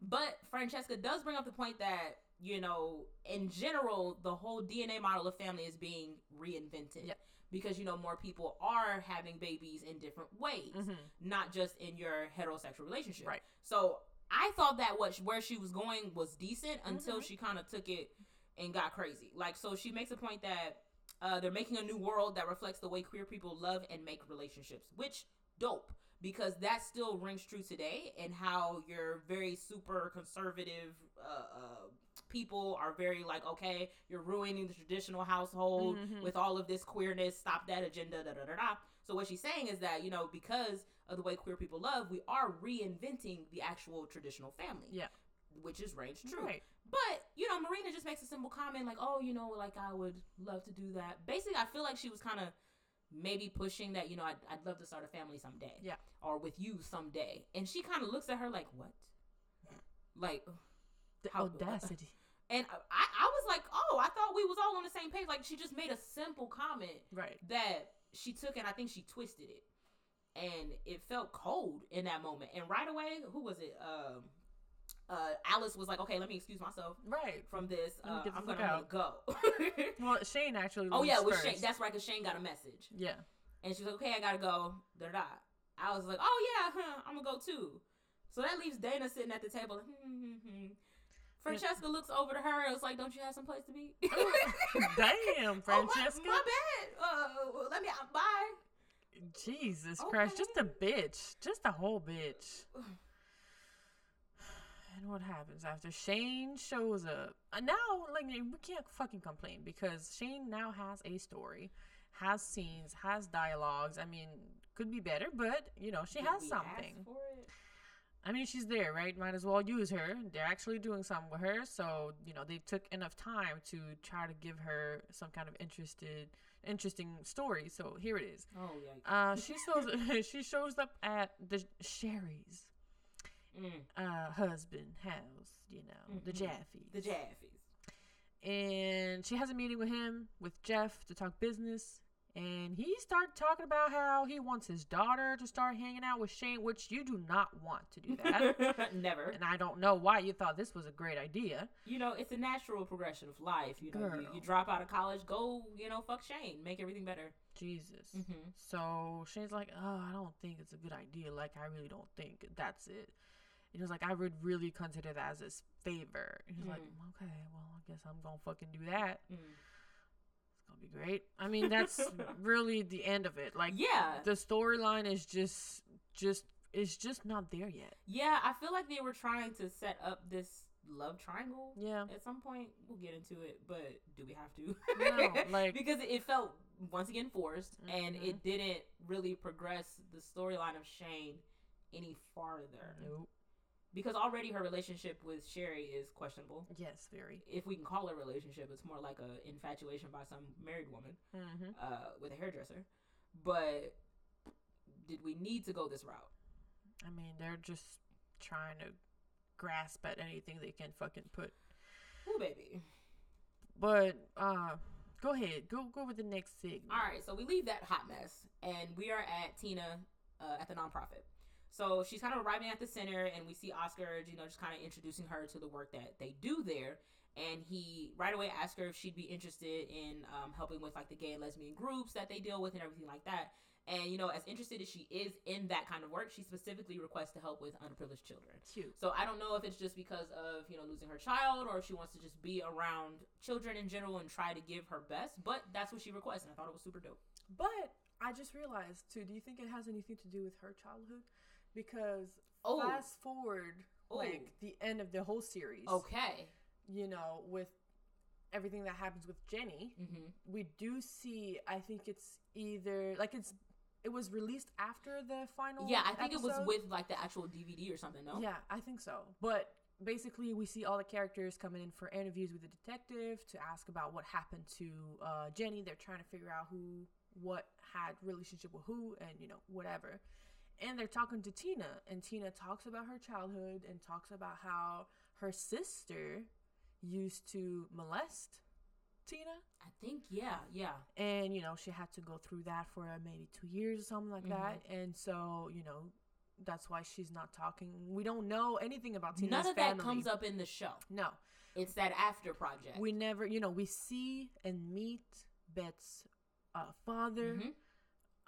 But Francesca does bring up the point that, you know, in general, the whole DNA model of family is being reinvented. Yep. Because, you know, more people are having babies in different ways, Mhm. not just in your heterosexual relationship. Right. So, I thought that what where she was going was decent until Mhm. she kind of took it and got crazy. Like, so she makes a point that uh, they're making a new world that reflects the way queer people love and make relationships, which dope because that still rings true today and how your very super conservative uh, uh, people are very like okay you're ruining the traditional household Mhm. with all of this queerness stop that agenda da da da da so what she's saying is that you know because of the way queer people love we are reinventing the actual traditional family Yeah. which is range true Right. But you know, Marina just makes a simple comment like, "Oh, you know, like I would love to do that." Basically, I feel like she was kind of maybe pushing that, you know, I'd, I'd love to start a family someday, Yeah. or with you someday. And she kind of looks at her like, "What?" Like, The How- audacity. and I, I was like, "Oh, I thought we was all on the same page." Like, she just made a simple comment Right. that she took and I think she twisted it. And it felt cold in that moment. And right away, who was it? Um, uh, Alice was like, "Okay, let me excuse myself." Right. from this. Uh, I'm gonna, out. go. Well, Shane actually. oh yeah, with. Shane. That's right, because Shane got a message, yeah. and she's like, "Okay, I gotta go." Da da. I was like, "Oh yeah, huh, I'm gonna go too." So that leaves Dana sitting at the table. Like, hmm, hmm, hmm. Francesca looks over to her and was like, "Don't you have some place to be?" Damn, Oh, Francesca. my, my bad. Uh, let me. Bye. Jesus Christ, just a bitch, just a whole bitch. And what happens after Shane shows up? And now, like we can't fucking complain because Shane now has a story, has scenes, has dialogues. I mean, could be better, but you know she Did has something. for it? I mean, she's there, right? Might as well use her. They're actually doing something with her, so you know they took enough time to try to give her some kind of interested, interesting story. So here it is. Oh yeah. Uh, she shows she shows up at the Cherie's Mm, uh husband house, you know, the Mhm. Jaffe, the Jaffies. and she has a meeting with him with Jeff to talk business. And he started talking about how he wants his daughter to start hanging out with Shane, which you do not want to do that. Never. and I don't know why you thought this was a great idea. You know, it's a natural progression of life. You know, you, you drop out of college, go, you know, fuck Shane, make everything better. Jesus. Mm-hmm. So Shane's like, oh, I don't think it's a good idea. Like, I really don't think that's it. And he was like, I would really consider that as his favor. And he's like, Mm. okay, well, I guess I'm gonna fucking do that. Mm. It's gonna be great. I mean, that's really the end of it. Like, Yeah. the storyline is just, just, it's just not there yet. Yeah, I feel like they were trying to set up this love triangle. Yeah. At some point, we'll get into it, but do we have to? No, like- because it felt once again forced, and Mhm. it didn't really progress the storyline of Shane any farther. Nope. Because already her relationship with Cherie is questionable. Yes, very. If we can call it a relationship, it's more like a infatuation by some married woman Mm-hmm. uh, with a hairdresser. But did we need to go this route? I mean, they're just trying to grasp at anything they can fucking put. Ooh, baby. But uh, go ahead, go go with the next segment. All right, so we leave that hot mess, and we are at Tina uh, at the nonprofit. So she's kind of arriving at the center, and we see Oscar, you know, just kind of introducing her to the work that they do there. And he right away asks her if she'd be interested in um, helping with like the gay and lesbian groups that they deal with and everything like that. And you know, as interested as she is in that kind of work, she specifically requests to help with underprivileged children. Cute. So I don't know if it's just because of you know losing her child, or if she wants to just be around children in general and try to give her best. But that's what she requests, and I thought it was super dope. But I just realized too. Do you think it has anything to do with her childhood? Because Oh. fast forward, Oh. like the end of the whole series. Okay. You know, with everything that happens with Jenny, Mm-hmm. we do see. I think it's either like it's. It was released after the final. Yeah, I think it was with like the actual DVD or something. No. Yeah, I think so. But basically, we see all the characters coming in for interviews with the detective to ask about what happened to uh, Jenny. They're trying to figure out who, what had relationship with who, and you know whatever. And they're talking to Tina, and Tina talks about her childhood and talks about how her sister used to molest Tina I think yeah, yeah. and you know she had to go through that for uh, maybe two years or something like that Mhm. and so you know that's why she's not talking we don't know anything about Tina's None of family that comes up in the show. no It's that after project. we never you know we see and meet Bette's uh, father Mhm.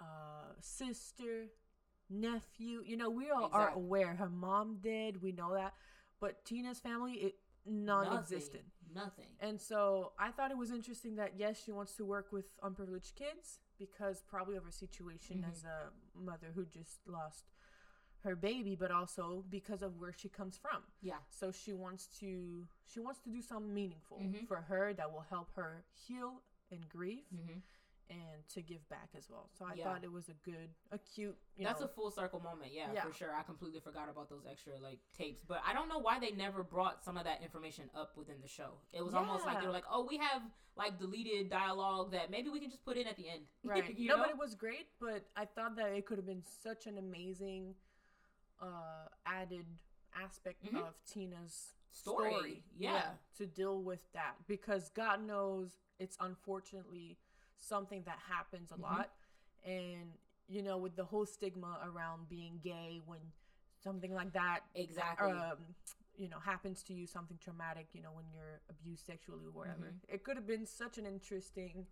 uh, sister nephew you know we all are aware her mom did we know that but Tina's family it non-existent Nothing. And so I thought it was interesting that yes, she wants to work with unprivileged kids because probably of her situation Mhm. as a mother who just lost her baby, but also because of where she comes from. Yeah. So she wants to she wants to do something meaningful Mhm. for her that will help her heal and grieve Mm-hmm. And to give back as well. So I Yeah. thought it was a good, a cute. You That's know, a full circle moment, yeah, Yeah. for sure. I completely forgot about those extra like tapes, but I don't know why they never brought some of that information up within the show. It was almost like they Yeah. were like, "Oh, we have like deleted dialogue that maybe we can just put in at the end." right. you no, know? but it was great. But I thought that it could have been such an amazing uh, added aspect Mhm. of Tina's Story, story. yeah. to deal with that because God knows it's unfortunately something that happens a Mhm. lot, and you know, with the whole stigma around being gay, when something like that Exactly. um, you know happens to you something traumatic you know when you're abused sexually or whatever Mhm. it could have been such an interesting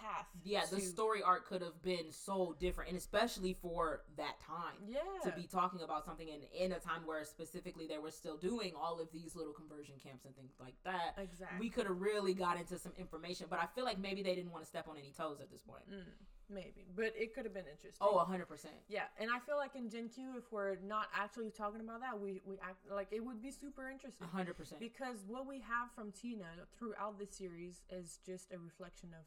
path yeah, the story arc could have been so different, and especially for that time. yeah To be talking about something in, in a time where specifically they were still doing all of these little conversion camps and things like that. exactly We could have really got into some information, but I feel like maybe they didn't want to step on any toes at this point. Mm, maybe but it could have been interesting Oh, 100%. yeah and i feel like in gen q if we're not actually talking about that we we act like it would be super interesting 100%. because what we have from tina throughout the series is just a reflection of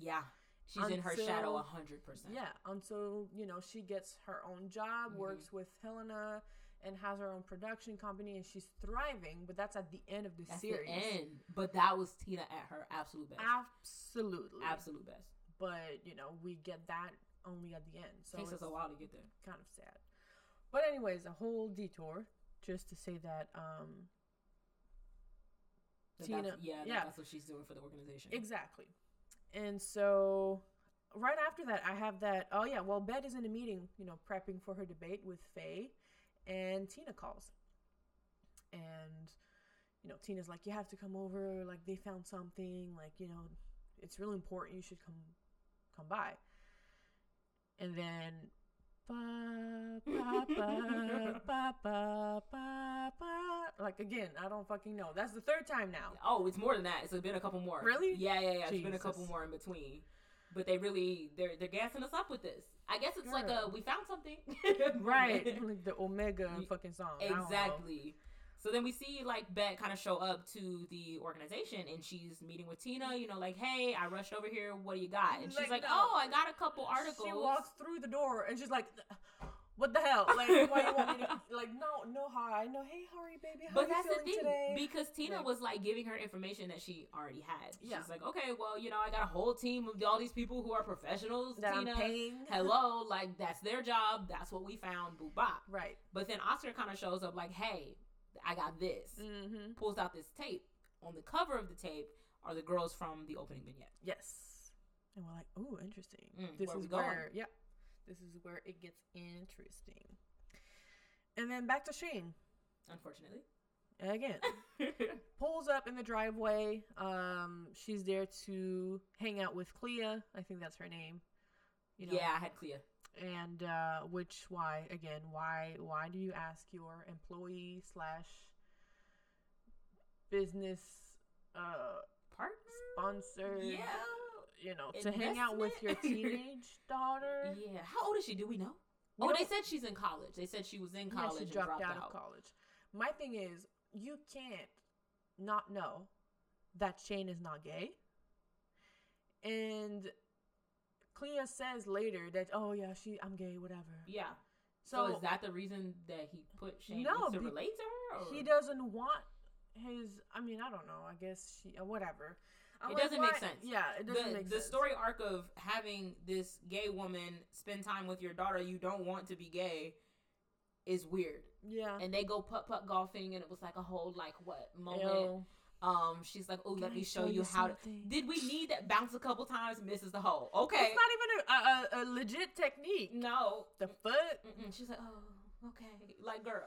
Yeah. She's in her shadow Until- 100%. Yeah, until you know she gets her own job, Mhm. works with Helena, and has her own production company, and she's thriving. But that's at the end of the That's series. the end. But that was Tina at her absolute best. Absolutely, absolute best. But you know we get that only at the end, so Takes us it's a while to get there. kind of sad. But anyways, a whole detour just to say that um That Tina, yeah, yeah. that's what she's doing for the organization. Exactly. And so right after that, I have that. Oh yeah, well, Bette is in a meeting, you know, prepping for her debate with Faye, and Tina calls, and you know, Tina's like, "You have to come over. Like they found something. Like you know, it's really important. You should come, come by." And then. Like again, I don't fucking know. That's the third time now. Oh, it's more than that. It's been a couple more. Really? Yeah, yeah, yeah. It's been a couple more in between. But they really they're they're gassing us up with this. I guess it's like a we found something. right like the omega fucking song I don't know. exactly. So then we see like Bette kind of show up to the organization and she's meeting with Tina, you know, like, hey, I rushed over here. What do you got? And she's Like, like, no. oh, I got a couple articles. she walks through the door and she's like what the hell like why you want me to like no no hi no hey how are you baby how But are you that's the thing today because Tina Like- was like giving her information that she already had. Yeah. She's like, okay, well, you know, I got a whole team of all these people who are professionals. that Tina, hello, like that's their job. That's what we found. Boo bop. right But then Oscar kind of shows up like, hey, I got this. mm-hmm Pulls out this tape. On the cover of the tape are the girls from the opening vignette. yes and we're like oh interesting Mm, this where is where yeah this is where it gets interesting and then back to shane Unfortunately. again pulls up in the driveway. Um, she's there to hang out with Clea. I think that's her name. You know, yeah, I had Clea. And uh, which why again why why do you ask your employee slash business uh Partner? sponsor Yeah. you know to hang out with your teenage daughter? Yeah. How old is she? Do we know? We oh, they said she's in college. They said she was in Yeah, college she and dropped, dropped out, of college. My thing is, you can't not know that Shane is not gay. And Clea says later that, oh yeah, she, I'm gay, whatever. Yeah. So, So, is that the reason that he put Shane No, to relate to her? Or? he doesn't want his. I mean, I don't know. I guess she, uh, whatever. I'm It like, doesn't make sense. Yeah, it doesn't the, make the sense. story arc of having this gay woman spend time with your daughter you don't want to be gay is weird. Yeah. And they go putt putt golfing and it was like a whole like what moment. Ew. Um she's like, Oh, let me I show you how to? Did we need that bounce a couple times, misses the hole? Okay. It's not even a, a, a legit technique. no. The foot. Mm-mm. She's like, Oh, okay. Like girl.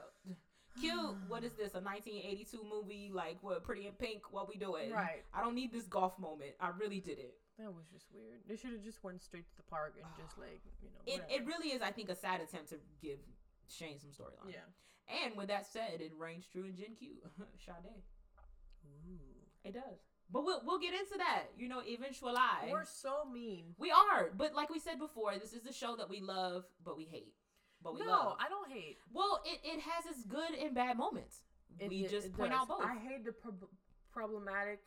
Cute. what is this? A 1982 movie? Like what? Pretty in Pink. What we doing? Right. I don't need this golf moment. I really did it. That was just weird. They should have just went straight to the park and just like you know. It, it really is, I think, a sad attempt to give Shane some storyline. Yeah. And with that said, it rains true in Gen Q. Sade. Ooh. It does. But we'll we'll get into that. You know, eventually. We're so mean. We are. But like we said before, this is the show that we love, but we hate. But we no, love. I don't hate. well, it, it has its good and bad moments. It- we it- just it point does. out both. I hate the prob- problematic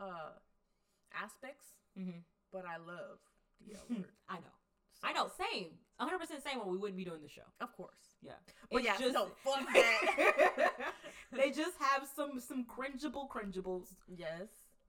uh aspects, mm-hmm. but I love the L word. I know. I know. Same. 100% same or we wouldn't be doing the show. Of course. Yeah. But It's yeah, no, fuck that. they just have some some cringeable cringeables. Yes.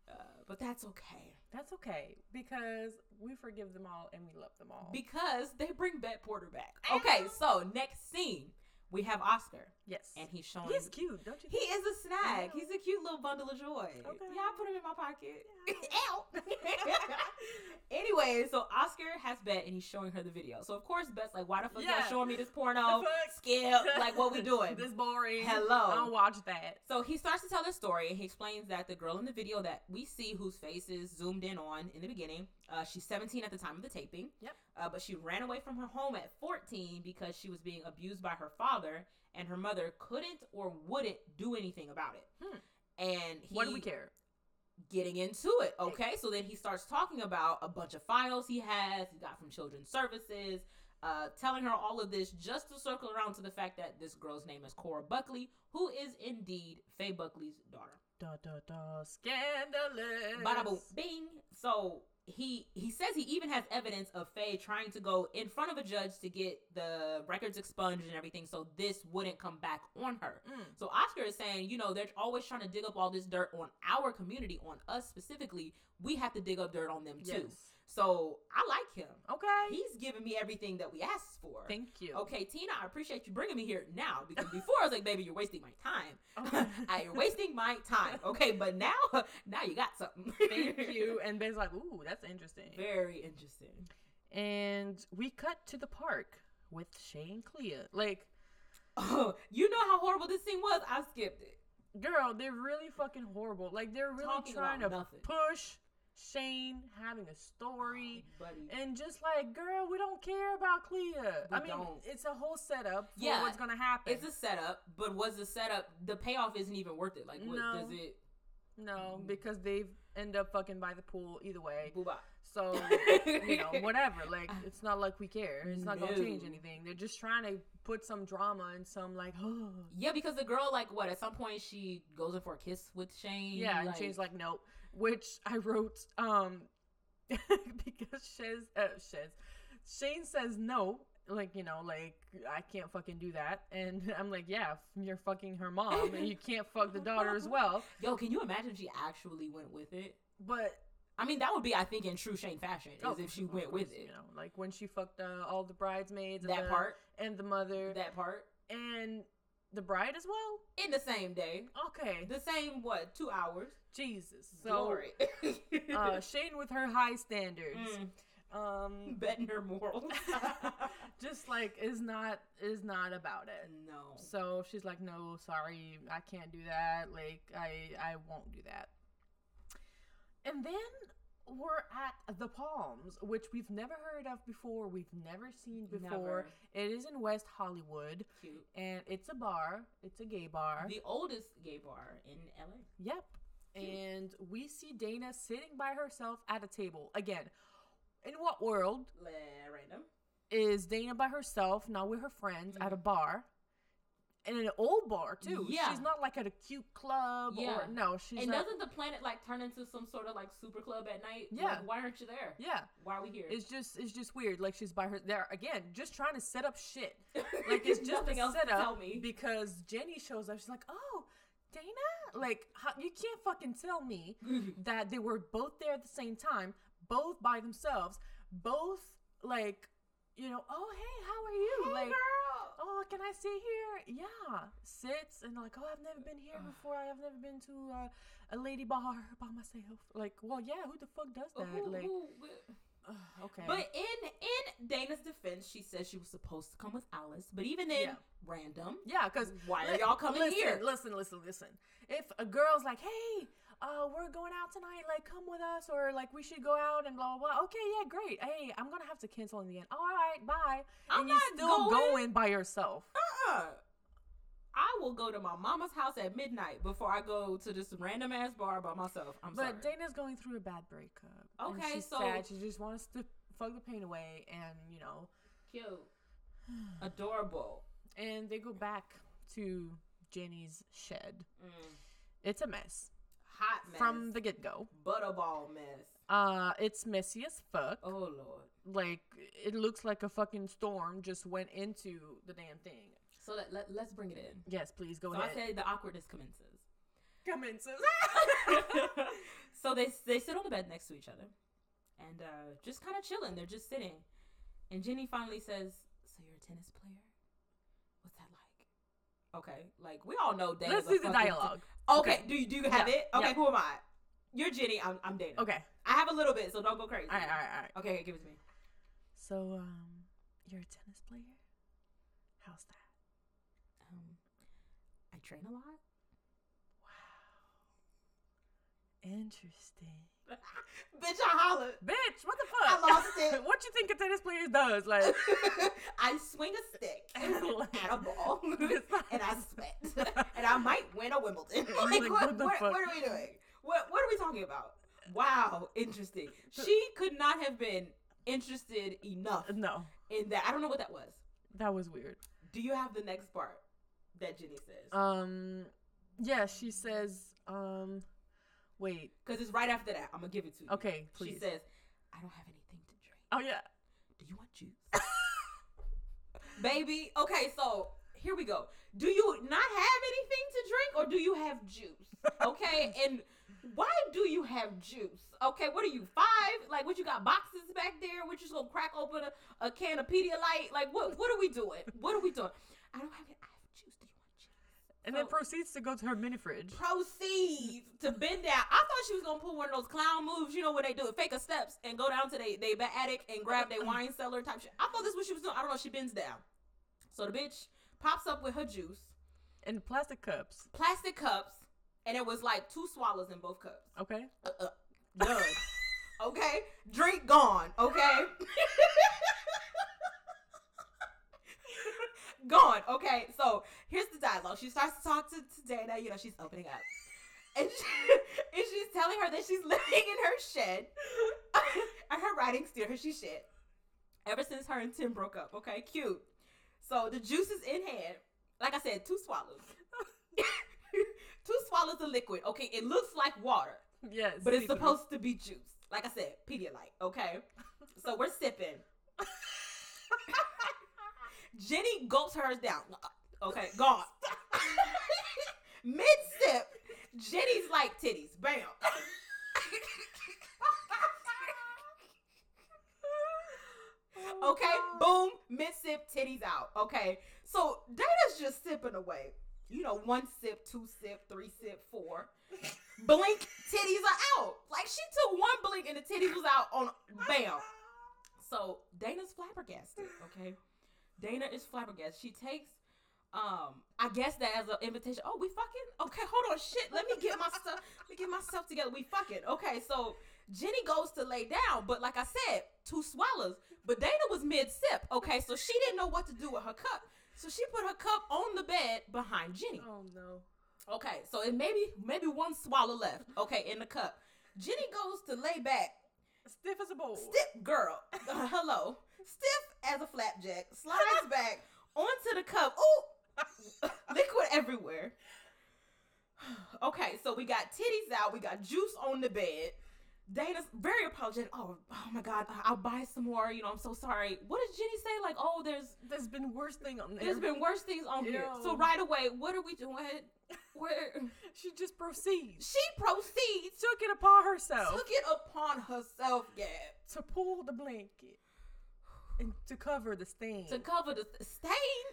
Uh, but that's okay. That's okay because we forgive them all and we love them all. Because they bring Bette Porter back. Okay, so next scene, we have Oscar. yes. And he's showing He's cute, don't you He is a know. He's a cute little bundle of joy. Okay. Yeah, I put him in my pocket. Ow. anyway, so Oscar has Bette and he's showing her the video. So of course Bette's like, why the fuck Yeah. y'all showing me this porno? Skip. Like what we doing? this boring. Hello. I don't watch that. So he starts to tell the story and he explains that the girl in the video that we see whose face is zoomed in on in the beginning, uh, she's 17 at the time of the taping. Yep. Uh, but she ran away from her home at 14 because she was being abused by her father and her mother couldn't or wouldn't do anything about it. Hmm. And he What do we care? getting into it. Okay, so then he starts talking about a bunch of files he has, he got from Children's Services, uh, telling her all of this just to circle around to the fact that this girl's name is Cora Buckley, who is indeed Faye Buckley's daughter. Da da da. Scandalous. Bada boom, bing. So he he says he even has evidence of Faye trying to go in front of a judge to get the records expunged and everything, so this wouldn't come back on her. Mm. So Oscar is saying, you know, they're always trying to dig up all this dirt on our community, on us specifically. We have to dig up dirt on them too. So I like him. Okay. He's giving me everything that we asked for. Thank you. Okay, Tina, I appreciate you bringing me here now because before I was like, baby, you're wasting my time. Okay. Uh, you're wasting my time. Okay, but now, now you got something. Thank you. And Ben's like, ooh, that's interesting. Very interesting. And we cut to the park with Shay and Clea. Like, Oh, you know how horrible this scene was? I skipped it. girl, they're really fucking horrible. Like, they're really Talking trying to nothing. push Shane having a story. Oh. And just like, girl, we don't care about Clea. I mean, don't. it's a whole setup for Yeah, what's gonna happen. It's a setup, but was the setup the payoff isn't even worth it? Like, what No. does it? no, mm-hmm. because they end up fucking by the pool either way. Booba. So you know, whatever. Like, it's not like we care. It's not gonna change anything. They're just trying to put some drama and some like, oh, Yeah, because the girl, like, what? At some point, she goes in for a kiss with Shane. yeah. And Shane's like, nope. Which I wrote, um, because Shez, uh, Shez, Shane says no. Like you know, like I can't fucking do that, and I'm like, yeah, you're fucking her mom, and you can't fuck the daughter as well. Yo, can you imagine she actually went with it? But I mean, that would be, I think, in true Shane fashion, is oh, if she went with it. you know, like when she fucked uh, all the bridesmaids, and That the- part, and the mother, that part, and the bride as well. in the same day, Okay, the same what, two hours? Jesus. So uh, Shane with her high standards, Mm, um, betting her morals. just like is not is not about it. no. So she's like, "No, sorry, I can't do that. Like, I I won't do that." And then we're at the Palms, which we've never heard of before. We've never seen before. Never. It is in West Hollywood, Cute. and it's a bar. It's a gay bar. The oldest gay bar in LA. Yep. And we see Dana sitting by herself at a table again. In what world random. is Dana by herself, not with her friends, at a bar? And an old bar too. Mm-hmm. Yeah. She's not like at a cute club Yeah. or no, she's and not. doesn't the planet like turn into some sort of like super club at night? Yeah. Like, why aren't you there? Yeah, Why are we here? it's just it's just weird. Like she's by her there again, just trying to set up shit. Like it's just nothing a else to setup tell me. because Jenny shows up. She's like, "Oh, Dana, like how, you can't fucking tell me that they were both there at the same time, both by themselves, both like, you know, oh hey, how are you? Hey, like, girl. oh, can I sit here? Yeah, sits and like, oh, I've never been here before. I've never been to uh, a lady bar by myself. Like, well, yeah, who the fuck does that? Who- like, who- okay, But in in Dana's defense, she says she was supposed to come with Alice. But even then, Yeah. random. yeah, because Why are y'all coming listen, here? Listen, listen, listen. If a girl's like, hey. Uh, we're going out tonight. Like, come with us, or like, we should go out and blah blah. blah. Okay, yeah, great. Hey, I'm gonna have to cancel in the end. All right, bye. I'm and you not still going. going by yourself. Uh-uh. I will go to my mama's house at midnight before I go to this random ass bar by myself. I'm But sorry. Dana's going through a bad breakup. and Okay, she's so- sad. She just wants to fuck the pain away, and you know, Cute. Adorable. and they go back to Jenny's shed. Mm. It's a mess Hot mess. from the get go. Butterball mess. Uh, it's messy as fuck. Oh, Lord. Like it looks like a fucking storm just went into the damn thing. So let, let, let's bring it in. Yes, please go so ahead. I say the awkwardness commences. Commences. so they they sit on the bed next to each other, and uh, just kind of chilling. They're just sitting, and Jenny finally says, "So you're a tennis player? What's that like?" Okay, like we all know Dana's Let's a do the fucking dialogue. te- okay, do you do you have Yeah, it? Okay, yeah. who am I? You're Jenny. I'm I'm Dana. Okay. I have a little bit, so don't go crazy. All right. All right. All right. Okay, give it to me. So, um, you're a tennis player. How's that? Train a lot. Interesting. Bitch, I hollered. Bitch, what the fuck? I lost it. what do you think a tennis player does? Like, I swing a stick at a ball and I sweat and I might win a Wimbledon. Like, like, what, what the what, fuck? what are we doing? What What are we talking about? Wow, interesting. She could not have been interested enough no, in that. I don't know what that was. that was weird. Do you have the next part that Jenny says? Um, yeah, she says, um, wait, Because it's right after that. I'm gonna give it to you. okay, please. She says, "I don't have anything to drink. oh yeah, Do you want juice?" Baby, okay, so here we go. Do you not have anything to drink or do you have juice? Okay, and why do you have juice? Okay, what are you five? Like, what you got boxes back there? What you just gonna crack open a, a can of Pedialyte? Like, what what are we doing? What are we doing? I don't have. I have juice. Do you want juice? And then proceeds to go to her mini fridge. proceeds to bend down. I thought she was gonna pull one of those clown moves, you know, when they do it, fake a steps and go down to they they attic and grab their wine cellar type shit. I thought this was what she was doing. I don't know. She bends down, so the bitch pops up with her juice, In plastic cups. plastic cups, and it was like two swallows in both cups. Okay. Uh, uh, done. okay, drink gone. Okay. gone. Okay, so here's the dialogue. She starts to talk to, to Dana. You know, she's opening up. And, she, and she's telling her that she's living in her shed. and her writing her she shed. Ever since her and Tim broke up. Okay, cute. So the juice is in hand. Like I said, two swallows. two swallows of liquid. Okay, it looks like water Yes. but it's supposed to be juice. Like I said, Pedialyte. Okay, so we're sipping. Jenny gulps hers down. Uh, okay, gone. Mid sip, Jenny's like titties. Bam. okay, boom, mid sip, titties out. Okay, so Dana's just sipping away. You know, one sip, two sip, three sip, four. Blink, titties are out. Like she took one blink and the titties was out on bam. So Dana's flabbergasted. Okay, Dana is flabbergasted. She takes, um, I guess that as an invitation. Oh, we fucking okay. Hold on, shit. Let me get my stuff. Let me get myself together. We fucking okay. So Jenny goes to lay down, but like I said, two swallows. But Dana was mid sip. Okay, so she didn't know what to do with her cup. So she put her cup on the bed behind Jenny. Oh no. Okay, so it maybe maybe one swallow left. Okay, in the cup. Jenny goes to lay back. Stiff as a bowl. Stiff girl. Uh, hello. Stiff as a flapjack. Slides back onto the cup. Ooh. Liquid everywhere. Okay, so we got titties out. We got juice on the bed. Dana's very apologetic. Oh, oh my God, uh, I'll buy some more. You know, I'm so sorry. What did Jenny say? Like, oh, there's There's been worse thing on there. there's been worse things on here. So right away, what are we doing? Where She just proceeds. she proceeds Took it upon herself took it upon herself, Gab, to pull the blanket and to cover the stain. to cover the stain.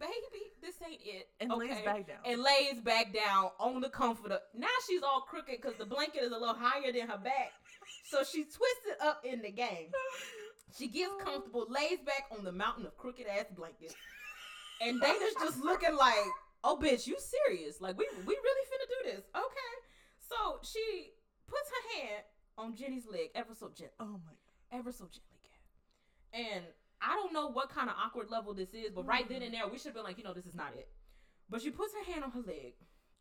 Baby, this ain't it. and lays back down. And lays back down on the comforter. Now she's all crooked because the blanket is a little higher than her back. So she twisted up in the game. She gets comfortable, lays back on the mountain of crooked ass blankets. And Dana's just looking like, oh bitch, you serious? Like we we really finna do this. Okay. So she puts her hand on Jenny's leg ever so gently. oh my Ever so gently. And I don't know what kind of awkward level this is, but right then and mm-hmm. there, we should have been like, you know, this is not it. But she puts her hand on her leg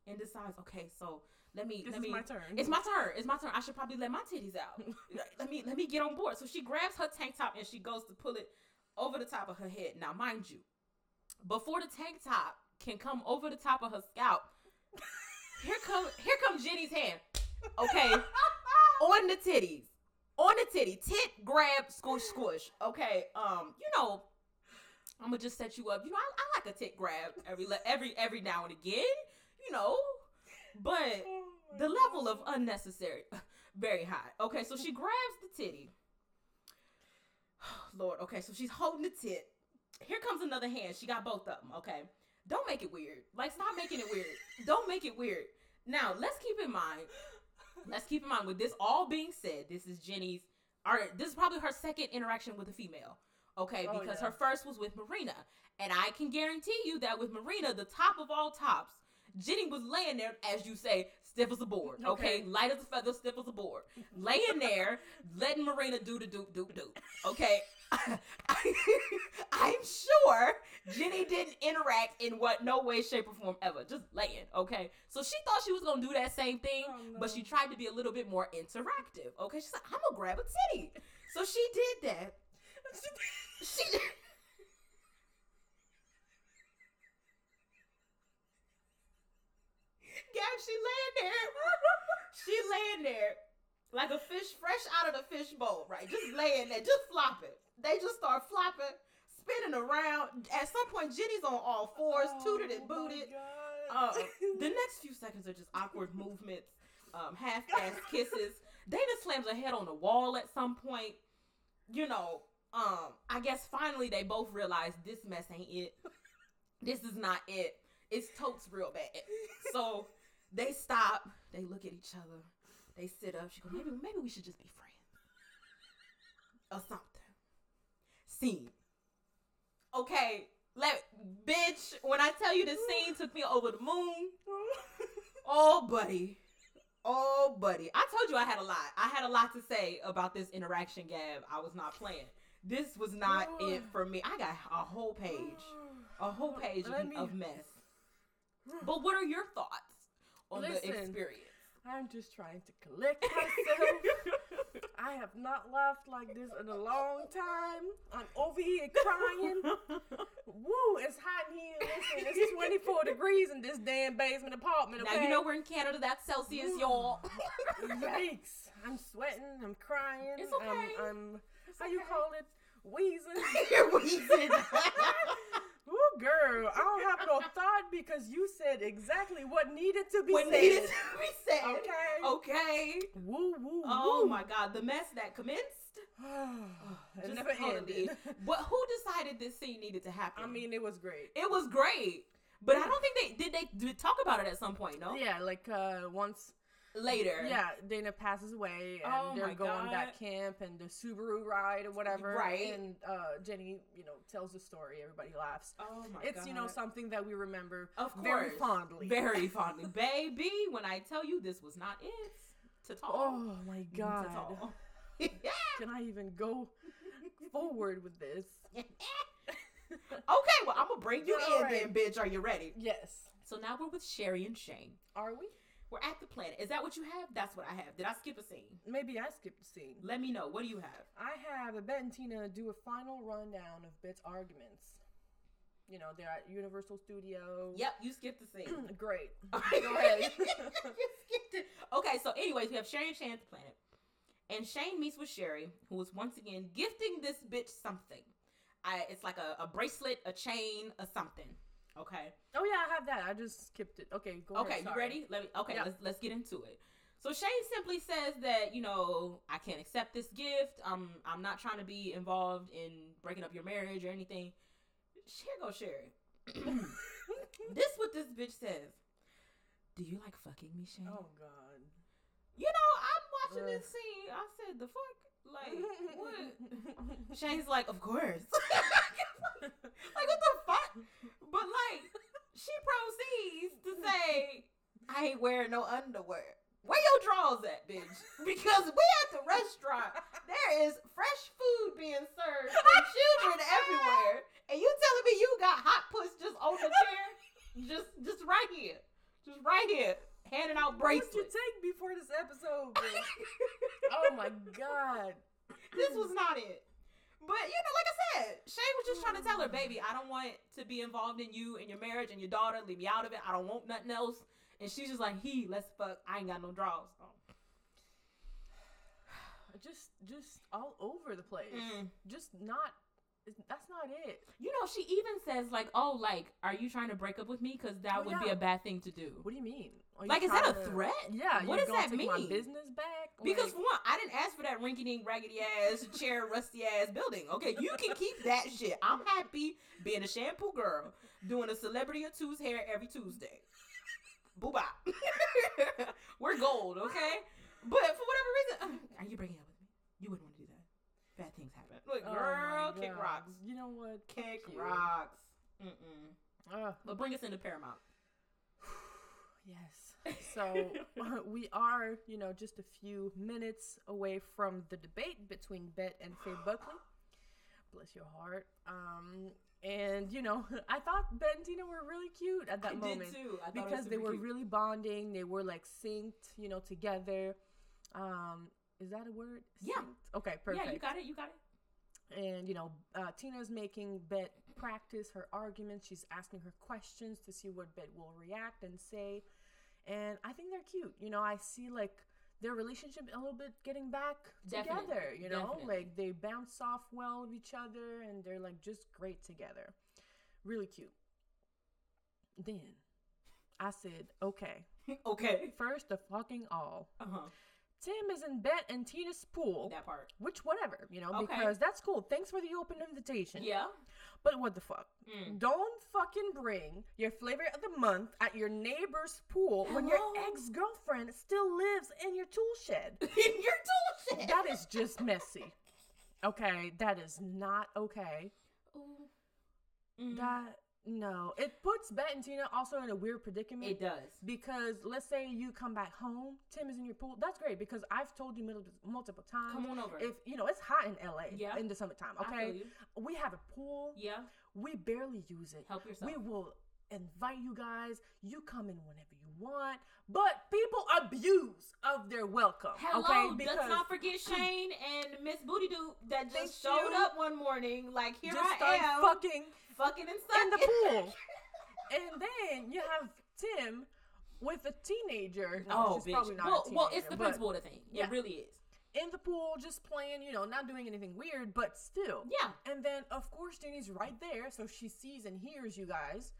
and decides, okay, so let me This let me my turn. it's my turn. It's my turn. I should probably let my titties out. let me let me get on board. So she grabs her tank top and she goes to pull it over the top of her head. Now, mind you, before the tank top can come over the top of her scalp, here come here comes Jenny's hand. Okay, on the titties, on the titty, tit grab, squish, squish. Okay, um, you know, I'm gonna just set you up. You know, I, I like a tit grab every every every now and again. You know, but Oh the level of unnecessary very high. Okay, so she grabs the titty. Lord, okay, so she's holding the tit. Here comes another hand. She got both of them. Okay, don't make it weird. Like, stop making it weird. Don't make it weird. Now, let's keep in mind. Let's keep in mind with this all being said, this is Jenny's. All right, this is probably her second interaction with a female. Okay, Oh, because yeah. her first was with Marina, and I can guarantee you that with Marina, the top of all tops, Jenny was laying there, as you say, stiff as a board. Okay, Okay. light as a feather, stiff as a board, laying there, letting Marina do the doop doop doop. Okay, I'm sure Jenny didn't interact in what no way, shape, or form ever. Just laying. Okay, so she thought she was gonna do that same thing, Oh, but she tried to be a little bit more interactive. Okay, she's like, I'm gonna grab a titty. So she did that. She. Gab, she laying there. She laying there like a fish fresh out of the fish bowl, right? Just laying there, just flopping. They just start flopping, spinning around. At some point, Jenny's on all fours, tooted and Oh, booted. Uh, the next few seconds are just awkward movements. um, half-ass kisses. Dana slams her head on the wall at some point. You know, um, I guess finally they both realize this mess ain't it. This is not it. It's totes real bad. So they stop. They look at each other. They sit up. She goes, maybe maybe we should just be friends or something. Scene. Okay, let bitch. When I tell you this scene took me over the moon. Oh, buddy. Oh, buddy. I told you I had a lot. I had a lot to say about this interaction, Gab. I was not playing. This was not it for me. I got a whole page, a whole page of, me- of mess. But what are your thoughts on the experience? I'm just trying to collect myself. I have not laughed like this in a long time. I'm over here crying. Woo, it's hot in here. Listen, it's 24 degrees in this damn basement apartment. Now you know we're in Canada. That's Celsius, y'all. Yikes. I'm sweating. I'm crying. It's okay. I'm, I'm how you call it? Wheezing. You're wheezing. Ooh, girl, I don't have no thought because you said exactly what needed to be what said. needed to be said. Okay. Okay. Woo, woo, Oh woo. my God, the mess that commenced. Just never ended. But who decided this scene needed to happen? I mean, it was great. it was great, but I don't think they did. They did talk about it at some point. No, Yeah, like uh once later. yeah, Dana passes away and Oh they're going God. back camp and the Subaru ride or whatever. Right. And uh Jenny, you know, tells the story, everybody laughs. Oh my it's, God. you know, something that we remember of course, very fondly. very fondly, baby. When I tell you this was not it to talk. Oh my god. yeah. Can I even go forward with this? Okay, well I'm gonna bring you All in right. then, bitch. Are you ready? Yes. So now we're with Cherie and Shane. Are we? We're at the planet. Is that what you have? That's what I have. Did I skip a scene? Maybe I skipped a scene. Let me know. What do you have? I have a Bette and Tina do a final rundown of Bette's arguments. You know, they're at Universal Studios. Yep, you skipped the scene. Great. Go ahead. you skipped it. Okay, so anyways, we have Cherie and Shane at the planet. And Shane meets with Cherie, who is once again gifting this bitch something. I it's like a, a bracelet, a chain, a something. Okay. Oh yeah, I have that. I just skipped it. Okay, go Okay, ahead. you ready? Let me okay, Yeah. let's let's get into it. So Shane simply says that, you know, I can't accept this gift. I'm I'm not trying to be involved in breaking up your marriage or anything. Here goes Cherie. this what this bitch says. Do you like fucking me, Shane? Oh god. You know, I'm watching Ugh. this scene. I said, the fuck? Like, what? Shane's like, of course. like, what the fuck? But, like, she proceeds to say, I ain't wearing no underwear. Where your drawers at, bitch? Because we at the restaurant. There is fresh food being served and children everywhere. And you telling me you got hot puss just on the chair? Just just right here. Just right here. Handing out bracelets. What did you take before this episode? bitch? oh my god. this was not it. But you know, like I said, Shay was just trying to tell her, baby, I don't want to be involved in you and your marriage and your daughter. Leave me out of it. I don't want nothing else. And she's just like, he, let's fuck. I ain't got no draws. Oh. Just just all over the place. Mm. Just not that's not it. You know, she even says like, "Oh, like, are you trying to break up with me? Because that Oh, would be a bad thing to do." What do you mean? You Like, is that a to- threat? Yeah. What does that take My mean? business back? Because Like, for one, I didn't ask for that rinky-dink, raggedy ass chair, rusty ass building. Okay, you can keep that shit. I'm happy being a shampoo girl, doing a celebrity or two's hair every Tuesday. Boo bop. We're gold, okay? But for whatever reason, uh, are you breaking up with me? You wouldn't want to do that. Look, oh girl, kick rocks. You know what? Kick rocks. Mm-mm. Ugh. But bring us into Paramount. Yes. So we are, you know, just a few minutes away from the debate between Bette and Faye Buckley. Bless your heart. Um, and you know, I thought Bette and Tina were really cute at that I moment did too. I thought because they were cute. really bonding. They were like synced, you know, together. Um, is that a word? Yeah. Okay, perfect. Yeah, you got it. You got it. And you know uh, tina's making Bette practice her arguments. She's asking her questions to see what Bette will react and say. And i think they're cute. You know i see like their relationship a little bit getting back Definitely, together you know? Definitely. like they bounce off well of each other and they're like just great together. Really cute. Then i said okay. Okay. First of fucking all, Uh huh. Tim is in Bette and Tina's pool. That part. Which, whatever, you know, Okay. because that's cool. Thanks for the open invitation. Yeah. But what the fuck? Mm. Don't fucking bring your flavor of the month at your neighbor's pool when your ex girlfriend still lives in your tool shed. In your tool shed. that is just messy. Okay, that is not okay. Ooh. Mm. That no, it puts Bette and Tina also in a weird predicament. It does. because let's say you come back home, Tim is in your pool. That's great because I've told you multiple, times. Come on over. If you know it's hot in LA Yeah. in the summertime, okay? We have a pool. Yeah. We barely use it. Help yourself. We will invite you guys. You come in whenever you want, but people abuse of their welcome. Hello, okay, let's not forget Shane and Miss Booty Doo that just showed up one morning. Like here just I am, fucking fucking and in the pool. and then you have Tim with a teenager. No, Oh, she's bitch. probably not well, a teenager. well, it's the but principle of the thing. Yeah. It really is. in the pool, just playing, you know, not doing anything weird, but still. Yeah. And then, of course, Jenny's right there, so she sees and hears you guys.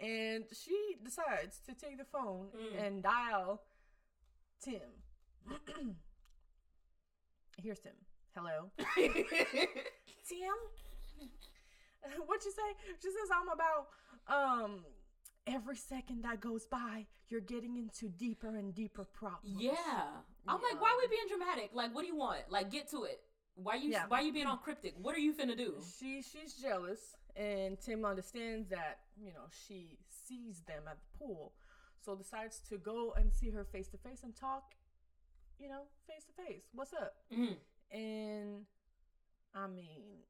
And she decides to take the phone Mm. and dial Tim. Here's Tim. Hello. Tim? What'd you say? She says, I'm about, um, every second that goes by, you're getting into deeper and deeper problems. yeah. I'm Yeah. like, why are we being dramatic? Like, what do you want? Like, get to it. Why you Yeah. why you being all cryptic? What are you finna do? She she's jealous, and Tim understands that you know she sees them at the pool, so decides to go and see her face to face and talk, you know, face to face. What's up? Mhm. And I mean,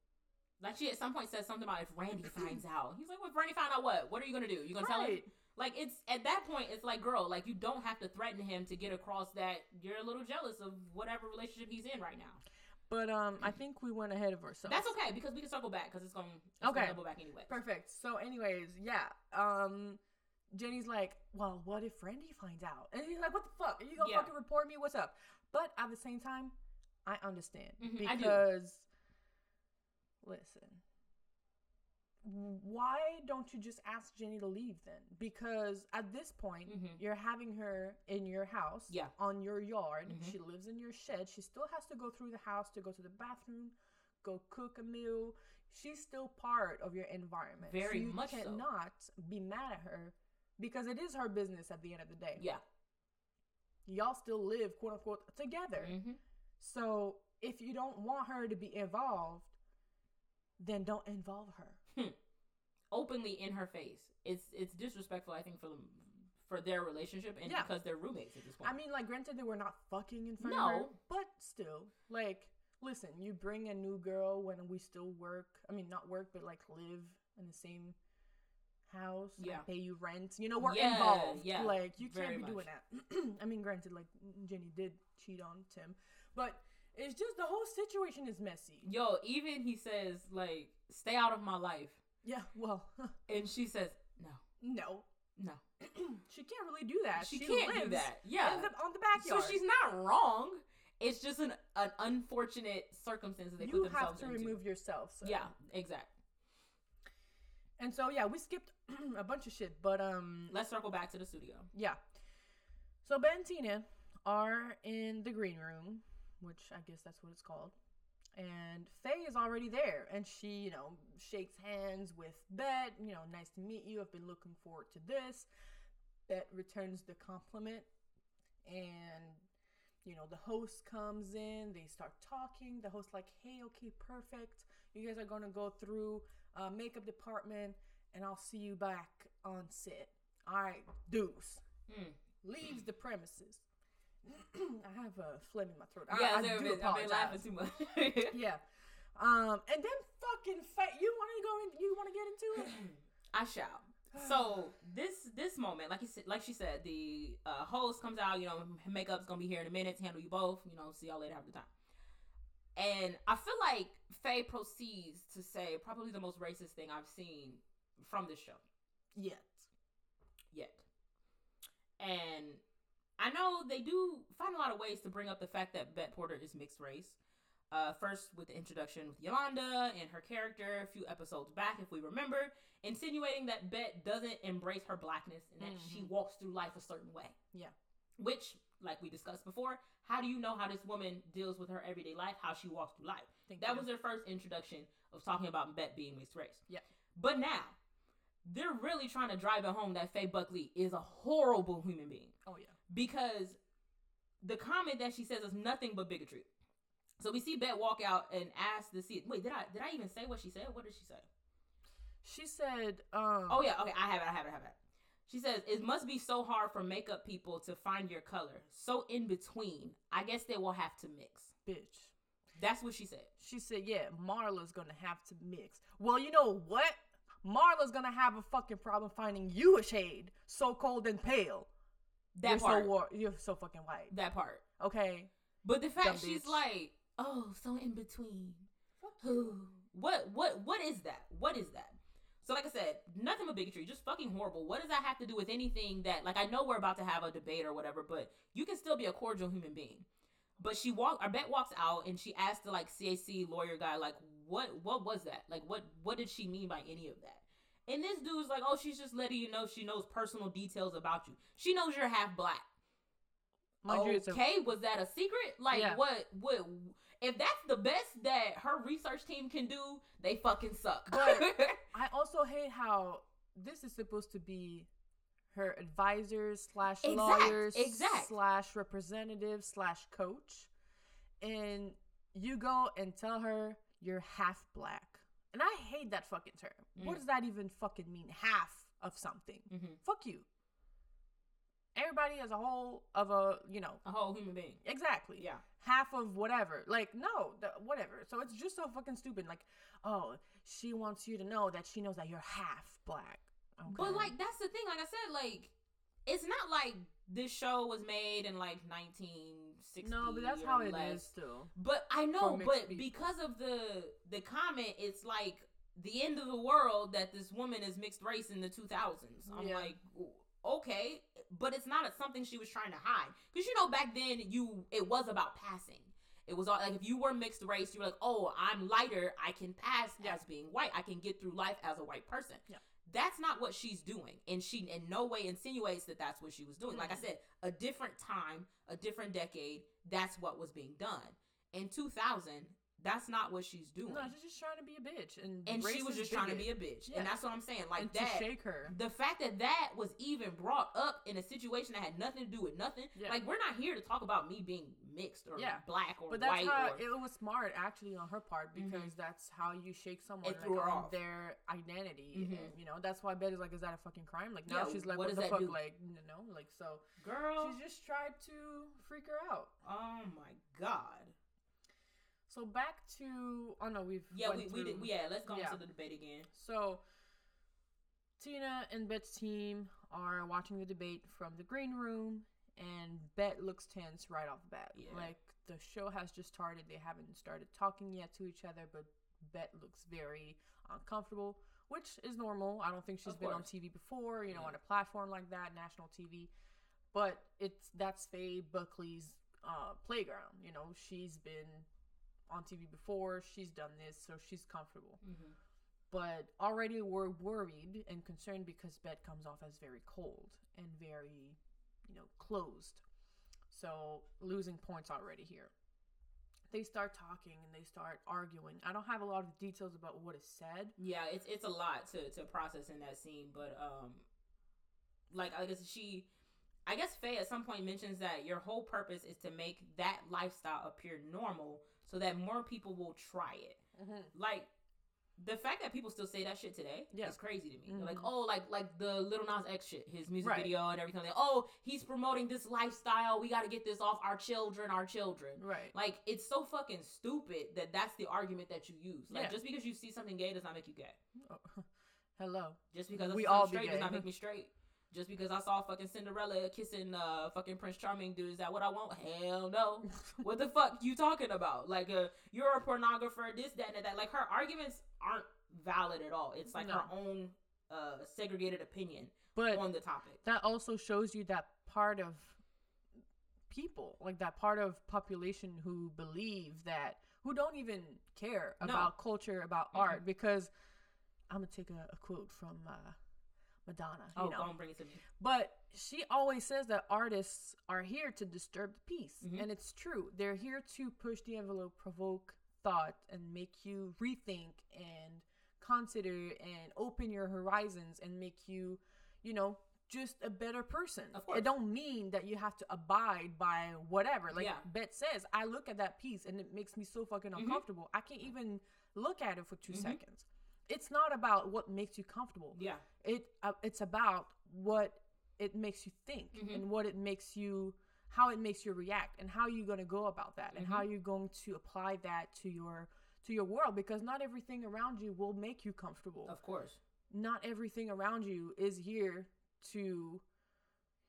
Like she at some point said something about if Randy finds out. He's like, well, if Randy find out what? What are you gonna do? You gonna tell him? Like it's at that point, it's like, girl, like you don't have to threaten him to get across that you're a little jealous of whatever relationship he's in right now. But um, I think we went ahead of ourselves. That's okay because we can circle back because it's gonna it's Okay. gonna double back anyway. Perfect. So, anyways, yeah. Um, Jenny's like, well, what if Randy finds out? And he's like, what the fuck? Are you gonna Yeah. fucking report me? What's up? But at the same time, I understand Mhm, I because, listen, why don't you just ask Jenny to leave then? Because at this point, Mhm. you're having her in your house, Yeah. on your yard. Mhm. She lives in your shed. She still has to go through the house to go to the bathroom, go cook a meal. She's still part of your environment. Very so you much so. cannot be mad at her because it is her business at the end of the day. Yeah. Y'all still live, quote unquote, together. hmm So if you don't want her to be involved, then don't involve her. Hmm. Openly in her face. It's it's disrespectful. I think for them for their relationship and Yeah. because they're roommates at this point. I mean, like, granted, they were not fucking in front No. of her, but still, like, listen, you bring a new girl when we still work. I mean, not work, but like live in the same house. Yeah. pay you rent. You know, we're Yeah, involved. yeah, like, you can't be doing that. I mean, granted, like Jenny did cheat on Tim, but it's just the whole situation is messy. Yo, even he says like, "Stay out of my life," Yeah. Well, and she says, "No, no, no, she can't really do that. she, can't do that." Yeah, on the backyard. so she's not wrong. It's just an an unfortunate circumstance that they you put have themselves to into. remove yourself. So. Yeah, exactly. And so yeah, we skipped a bunch of shit, but um Let's circle back to the studio. yeah. So Bette and Tina are in the green room, which I guess that's what it's called. And Faye is already there and she, you know, shakes hands with Bette, you know, nice to meet you. I've been looking forward to this. Bette returns the compliment and you know, the host comes in, they start talking. The host like, "Hey, okay, perfect. You guys are going to go through uh, makeup department and I'll see you back on set." All right, deuce Mm. leaves the premises. I have a phlegm in my throat. I, Yeah, I I've do been, I've been laughing too much. Yeah. Um, and then fucking fa- you want to go in? You want to get into it? I shall. So this this moment, like you said, like she said, the uh, host comes out. You know, makeup's gonna be here in a minute to handle you both. You know, see y'all later. Have the time. And I feel like Faye proceeds to say probably the most racist thing I've seen from this show Yet. yet. And I know they do find a lot of ways to bring up the fact that Bette Porter is mixed race. Uh, first with the introduction with Yolanda and her character a few episodes back, if we remember, insinuating that Bette doesn't embrace her blackness and that she Mhm. walks through life a certain way. Yeah. Which, like we discussed before, how do you know how this woman deals with her everyday life, how she walks through life? Thank That you. was their first introduction of talking about Bette being mixed race. Yeah. But now, they're really trying to drive it home that Faye Buckley is a horrible human being Oh yeah. Because the comment that she says is nothing but bigotry. So we see Bette walk out and ask to see. Wait, did I did I even say what she said? What did she say? She said, um, Oh yeah, okay, I have it, I have it, I have it. She says it must be so hard for makeup people to find your color. So in between, I guess they will have to mix. bitch. That's what she said. She said, yeah, Marla's gonna have to mix. Well, you know what? Marla's gonna have a fucking problem finding you a shade so cold and pale. That you're part. so war- you're so fucking white. that part. Okay. But the fact Dumb she's bitch. like, oh, so in between. Who? What what what is that? What is that? So like I said, nothing but bigotry, just fucking horrible. What does that have to do with anything that like I know we're about to have a debate or whatever, but you can still be a cordial human being. But she walk our Bette walks out and she asked the like CAC lawyer guy, like, what what was that? Like what what did she mean by any of that? And this dude's like, oh, she's just letting you know she knows personal details about you. She knows you're half black okay, was that a secret? Like Yeah. what? What? If that's the best that her research team can do, they fucking suck. But- I also hate how this is supposed to be her advisors slash lawyers exact. slash representative slash coach, and you go and tell her you're half black, and I hate that fucking term. What Mm. does that even fucking mean? Half of something? Mhm. Fuck you. Everybody as a whole of a you know a whole human being. exactly Yeah. half of whatever. Like, no, the, whatever. So it's just so fucking stupid. Like, oh, she wants you to know that she knows that you're half black. Okay. But like that's the thing. Like I said, like it's not like this show was made in like 1960. no, but that's how it less. is still. But I know, but people. because of the the comment, it's like the end of the world that this woman is mixed race in the 2000s. I'm Yeah. like, okay, but it's not something she was trying to hide because you know back then you it was about passing. It was all like if you were mixed race, you were like, oh, I'm lighter, I can pass Yeah. as being white, I can get through life as a white person. Yeah. That's not what she's doing, and she in no way insinuates that that's what she was doing. Like I said, a different time, a different decade. That's what was being done in 2000 that's not what she's doing No, she's just trying to be a bitch, and and she was just trying to be a bitch Yeah. and that's what i'm saying like and that to shake her. the fact that that was even brought up in a situation that had nothing to do with nothing Yeah. like we're not here to talk about me being mixed or Yeah. black or But that's white how or it was smart actually on her part Mhm. because that's how you shake someone It like, her on off. their identity. Mhm. And, you know, that's why Bette is like, is that a fucking crime? Like now she's like, what what, the fuck? do? Like, you know, like so girl she just tried to freak her out. oh my god So back to oh no, we've yeah we, we did yeah let's go Yeah. into the debate again So Tina and Bette's team are watching the debate from the green room, and Bette looks tense right off the bat. Yeah. Like the show has just started; they haven't started talking yet to each other, but Bette looks very uncomfortable, which is normal. I don't think she's been on. TV before, you know, Yeah. on a platform like that, national TV. But it's that's Faye Buckley's uh, playground. You know, she's been on TV before. She's done this, so she's comfortable mm-hmm. but already we're worried and concerned because Bette comes off as very cold and very, you know, closed. So losing points already here. They start talking and they start arguing. I don't have a lot of details about what is said. Yeah, it's it's a lot to to process in that scene, but um, like I guess she, I guess Faye at some point mentions that your whole purpose is to make that lifestyle appear normal, so that more people will try it. Mm-hmm. Like the fact that people still say that shit today Yeah. is crazy to me. They're Like oh, like like the Lil Nas X shit, his music Right. video and everything. Like, oh, he's promoting this lifestyle. We got to get this off our children, our children. Right. Like it's so fucking stupid that that's the argument that you use. Like Yeah. just because you see something gay does not make you gay. Oh, hello. Just because We all straight does not make me straight. Just because I saw fucking Cinderella kissing uh fucking Prince Charming, dude, is that what I want? Hell no. what the fuck you talking about? Like uh you're a pornographer, this, that, and that. Like her arguments aren't valid at all. It's like No. her own uh segregated opinion But on the topic. that also shows you that part of people, like that part of population who believe that who don't even care No. about culture, about Mhm. art. Because I'm gonna take a, a quote from uh, Madonna. Oh, you know, and bring it to me. but she always says that artists are here to disturb the peace. Mhm. And it's true. They're here to push the envelope, provoke thought, and make you rethink and consider and open your horizons and make you, you know, just a better person. Of course. It don't mean that you have to abide by whatever. Like Yeah. Bette says, I look at that piece and it makes me so fucking Mhm. uncomfortable. I can't even look at it for 2 Mhm. seconds. It's not about what makes you comfortable Yeah. it uh, it's about what it makes you think Mhm. and what it makes you how it makes you react and how you're going to go about that and how Mhm. you're going to apply that to your to your world because not everything around you will make you comfortable Of course. not everything around you is here to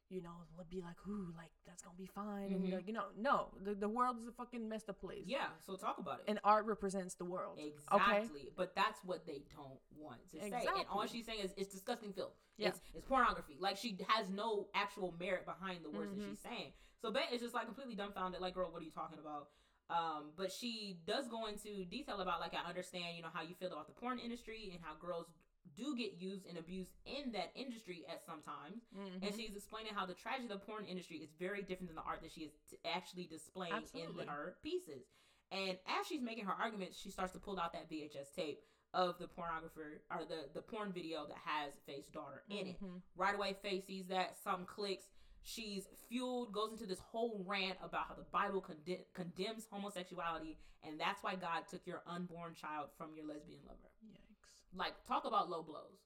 you know be like ooh like that's gonna be fine Mhm. and like you know no the, the world is a fucking messed up place Yeah. So talk about it. and art represents the world Exactly, but that's what they don't want to say. And all she's saying is it's disgusting filth. Yeah. It's, it's pornography. Like she has no actual merit behind the words Mhm. that she's saying. So Bette is just like completely dumbfounded. Like, girl, what are you talking about? Um, but she does go into detail about like I understand, you know, how you feel about the porn industry and how girls do get used and abused in that industry at some times. Mhm. And she's explaining how the tragedy of the porn industry is very different than the art that she is t- actually displaying Absolutely. in her pieces. And as she's making her arguments, she starts to pull out that VHS tape of the pornographer or the, the porn video that has Faye's daughter in it. Mhm. Right away, Faye sees that, something clicks. She's fueled, goes into this whole rant about how the Bible conde- condemns homosexuality, and that's why God took your unborn child from your lesbian lover. yikes Like, talk about low blows.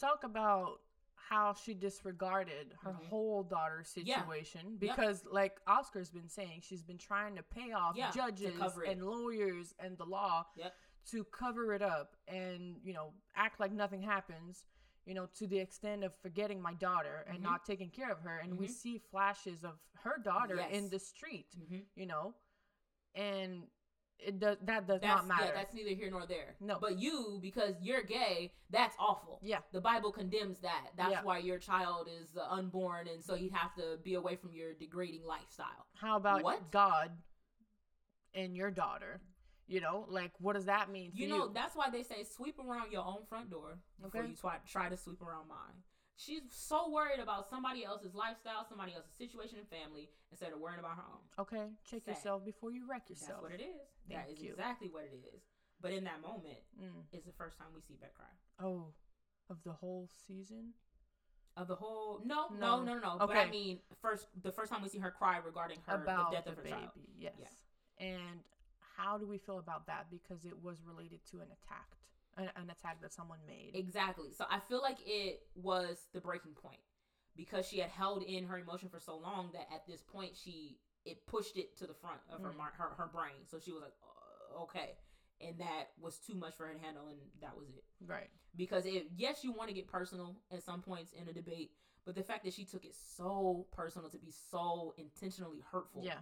talk about how she disregarded her Mhm. whole daughter's Yeah. situation because like oscar's been saying she's been trying to pay off Yeah, judges and lawyers and the law Yep. to cover it up and you know act like nothing happens you know to the extent of forgetting my daughter and Mhm. not taking care of her and we Mhm. see flashes of her daughter in the street Mm-hmm. you know and it does that does That's, not matter Yeah, that's neither here nor there. No. But you, because you're gay, that's awful. yeah The Bible condemns that. That's Yeah. why your child is uh, unborn, and so you have to be away from your degrading lifestyle. How about What? God and your daughter? You know, like what does that mean You you? know, that's why they say sweep around your own front door before Okay. you try, try to sweep around mine. She's so worried about somebody else's lifestyle, somebody else's situation and family, instead of worrying about her own. okay, check Sad. yourself before you wreck yourself. That's what it is. That Thank is you. exactly what it is. But in that moment, Mm. is the first time we see Bette cry. Oh, of the whole season. Of the whole no No. no no no, no. But I mean first the first time we see her cry regarding her about the death the of her baby. child. Yes. Yeah. And how do we feel about that? Because it was related to an attack, an, an attack that someone made. Exactly. So I feel like it was the breaking point because she had held in her emotion for so long that at this point she it pushed it to the front of her Mm. her her brain. So she was like, uh, okay, and that was too much for her to handle, and that was it. right. Because it yes, you want to get personal at some points in a debate, but the fact that she took it so personal to be so intentionally hurtful, Yeah.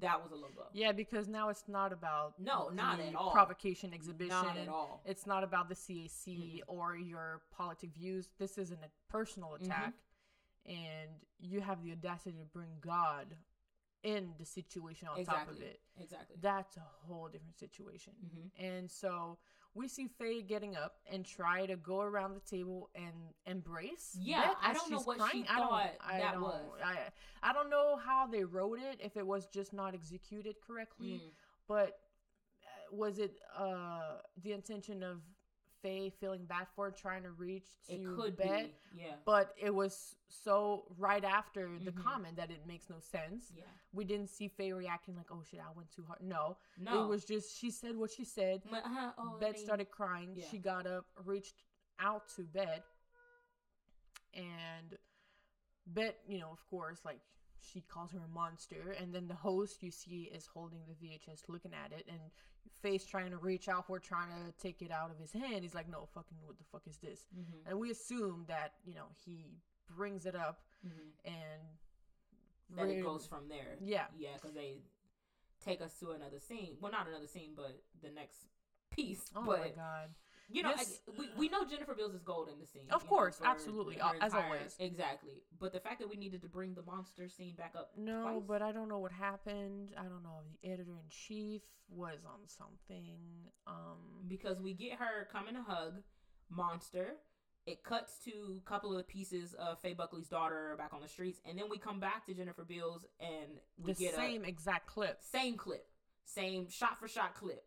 that was a low blow. Yeah, because now it's not about No, not at all. provocation exhibition. Not at all. It's not about the CAC or your politic views. This is an, a personal Mm-hmm. attack, and you have the audacity to bring God in the situation on top of it. Exactly. That's a whole different situation. hmm And so we see Faye getting up and try to go around the table and embrace. Yeah, I don't know what she crying. I don't- thought I that was. I, I don't know how they wrote it. If it was just not executed correctly, Mm. but uh, was it uh the intention of Faye feeling bad for trying to reach to It could Bette? be. Yeah. But it was so right after the Mhm. comment that it makes no sense. Yeah. We didn't see Faye reacting like, "Oh shit, I went too hard." No, No. it was just she said what she said. But, uh, oh, Bette started crying. yeah. She got up, reached out to Bette, and Bette, you know, of course, like she calls her a monster. And then the host you see is holding the VHS, looking at it, and face trying to reach out for, trying to take it out of his hand. He's like, "No, fucking, what the fuck is this?" Mhm. And we assume that you know he brings it up Mhm. and That it goes from there. Yeah. Yeah, because they take us to another scene. Well, not another scene, but the next piece. Oh but my god. You know, This- I, we, we know Jennifer Beals is gold in the scene. Of know, course, for absolutely, uh, as entire- always. Exactly. But the fact that we needed to bring the monster scene back up. No, twice, but I don't know what happened. I don't know if the editor in chief was on something. Um, because we get her coming to hug monster. It cuts to a couple of pieces of Faye Buckley's daughter back on the streets, and then we come back to Jennifer Beals and we the get the same exact clip. same clip, same shot for shot clip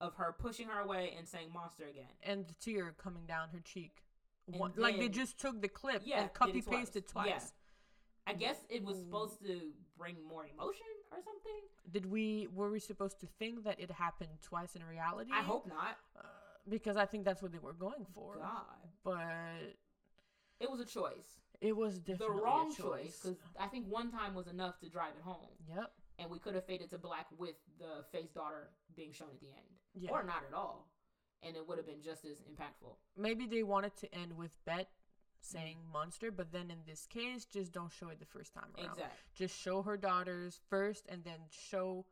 of her pushing her away and saying monster again. and the tear coming down her cheek. One, like they just took the clip Yeah, and copy twice. pasted twice. Yeah. I guess it was supposed to bring more emotion or something. Did we were we supposed to think that it happened twice in reality? I hope not. uh, because I think that's what they were going for. God, But it was a choice. it was The wrong choice because I think one time was enough to drive it home. Yep. And we could have faded to black with the Faye's daughter being shown at the end, Yeah. or not at all, and it would have been just as impactful. Maybe they wanted to end with Bette saying monster, but then in this case, just don't show it the first time around. Exactly. Just show her daughters first, and then show,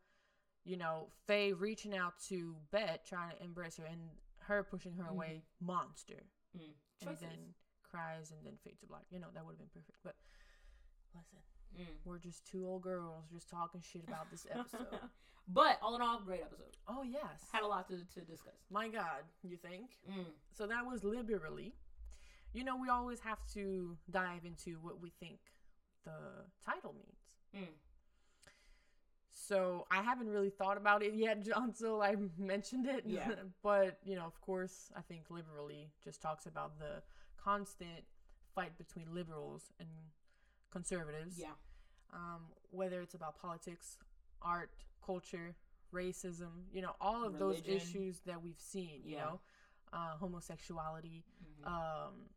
you know, Faye reaching out to Bette, trying to embrace her, and her pushing her away, monster, Mm. and then cries, and then fade to black. You know, that would have been perfect. But listen, Mm. we're just two old girls just talking shit about this episode. but all in all, great episode. oh yes, Had a lot to, to discuss. my God, you think? Mm. So that was liberally. You know, we always have to dive into what we think the title means. Mm. So I haven't really thought about it yet until I mentioned it. Yeah. but, you know, of course, I think liberally just talks about the constant fight between liberals and conservatives. Yeah. Um, whether it's about politics, art, culture, racism, you know, all of those issues that we've seen, you Yeah. know, uh, homosexuality, Mhm. um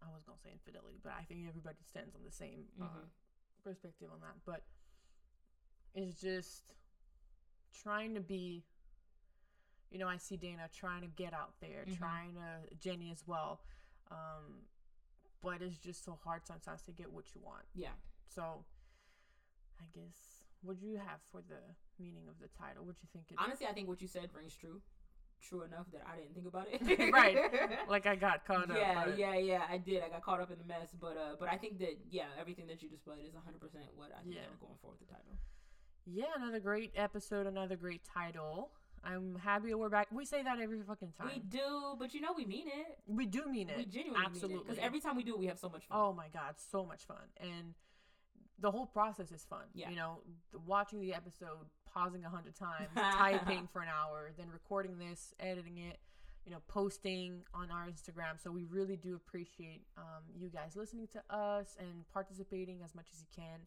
i was gonna say infidelity but i think everybody stands on the same uh, Mhm. perspective on that but it's just trying to be you know i see dana trying to get out there Mhm. trying to jenny as well um but it's just so hard sometimes to get what you want yeah. so i guess what do you have for the meaning of the title what do you think it Honestly, I think what you said rings true. True enough that I didn't think about it. Right. like i got caught up yeah, yeah, yeah. I did. I got caught up in the mess, but uh, but I think that yeah, everything that you displayed is 100 percent what I think Yeah. were going for with the title. Yeah, another great episode, another great title. I'm happy we're back. We say that every fucking time. We do, but you know we mean it. We, do mean it. We genuinely Absolutely. because every time we do, it, we have so much fun. oh my god, so much fun, and the whole process is fun. Yeah. You know, the, watching the episode, pausing a hundred times, typing for an hour, then recording this, editing it. You know, posting on our Instagram. So we really do appreciate um, you guys listening to us and participating as much as you can.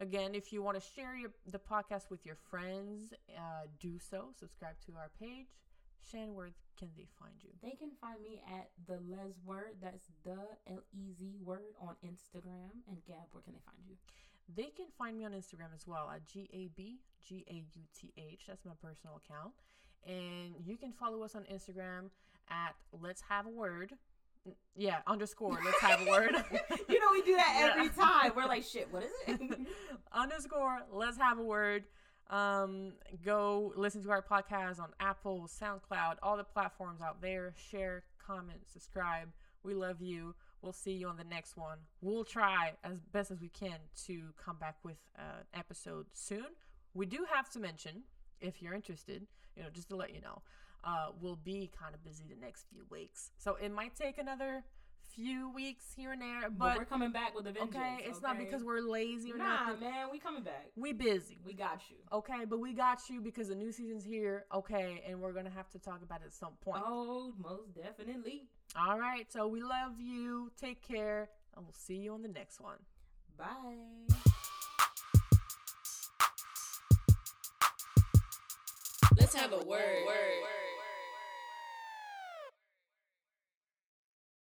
Again, if you want to share your, the podcast with your friends, uh, do so. Subscribe to our page. Shan, where can they find you? They can find me at the Lez Word. That's the L E Z Word on Instagram. And Gab, where can they find you? They can find me on Instagram as well at G A B G A U T H. That's my personal account. And you can follow us on Instagram at Let's Have a Word. Yeah, underscore Let's Have a Word. you know we do that Yeah. every time. We're like, shit, what is it? underscore Let's Have a Word. Um, go listen to our podcast on Apple, SoundCloud, all the platforms out there. Share, comment, subscribe. We love you. We'll see you on the next one. We'll try as best as we can to come back with an episode soon. We do have to mention, if you're interested, you know, just to let you know, uh, we'll be kind of busy the next few weeks. So it might take another few weeks here and there, but, but, we're coming back with a vengeance. okay, it's not because we're lazy or nah, nothing. man, we coming back. We busy. We got you. Okay, but we got you because the new season's here. Okay, and we're gonna have to talk about it at some point. Oh, most definitely. All right, so we love you. Take care, and we'll see you on the next one. Bye. Let's have a word. word.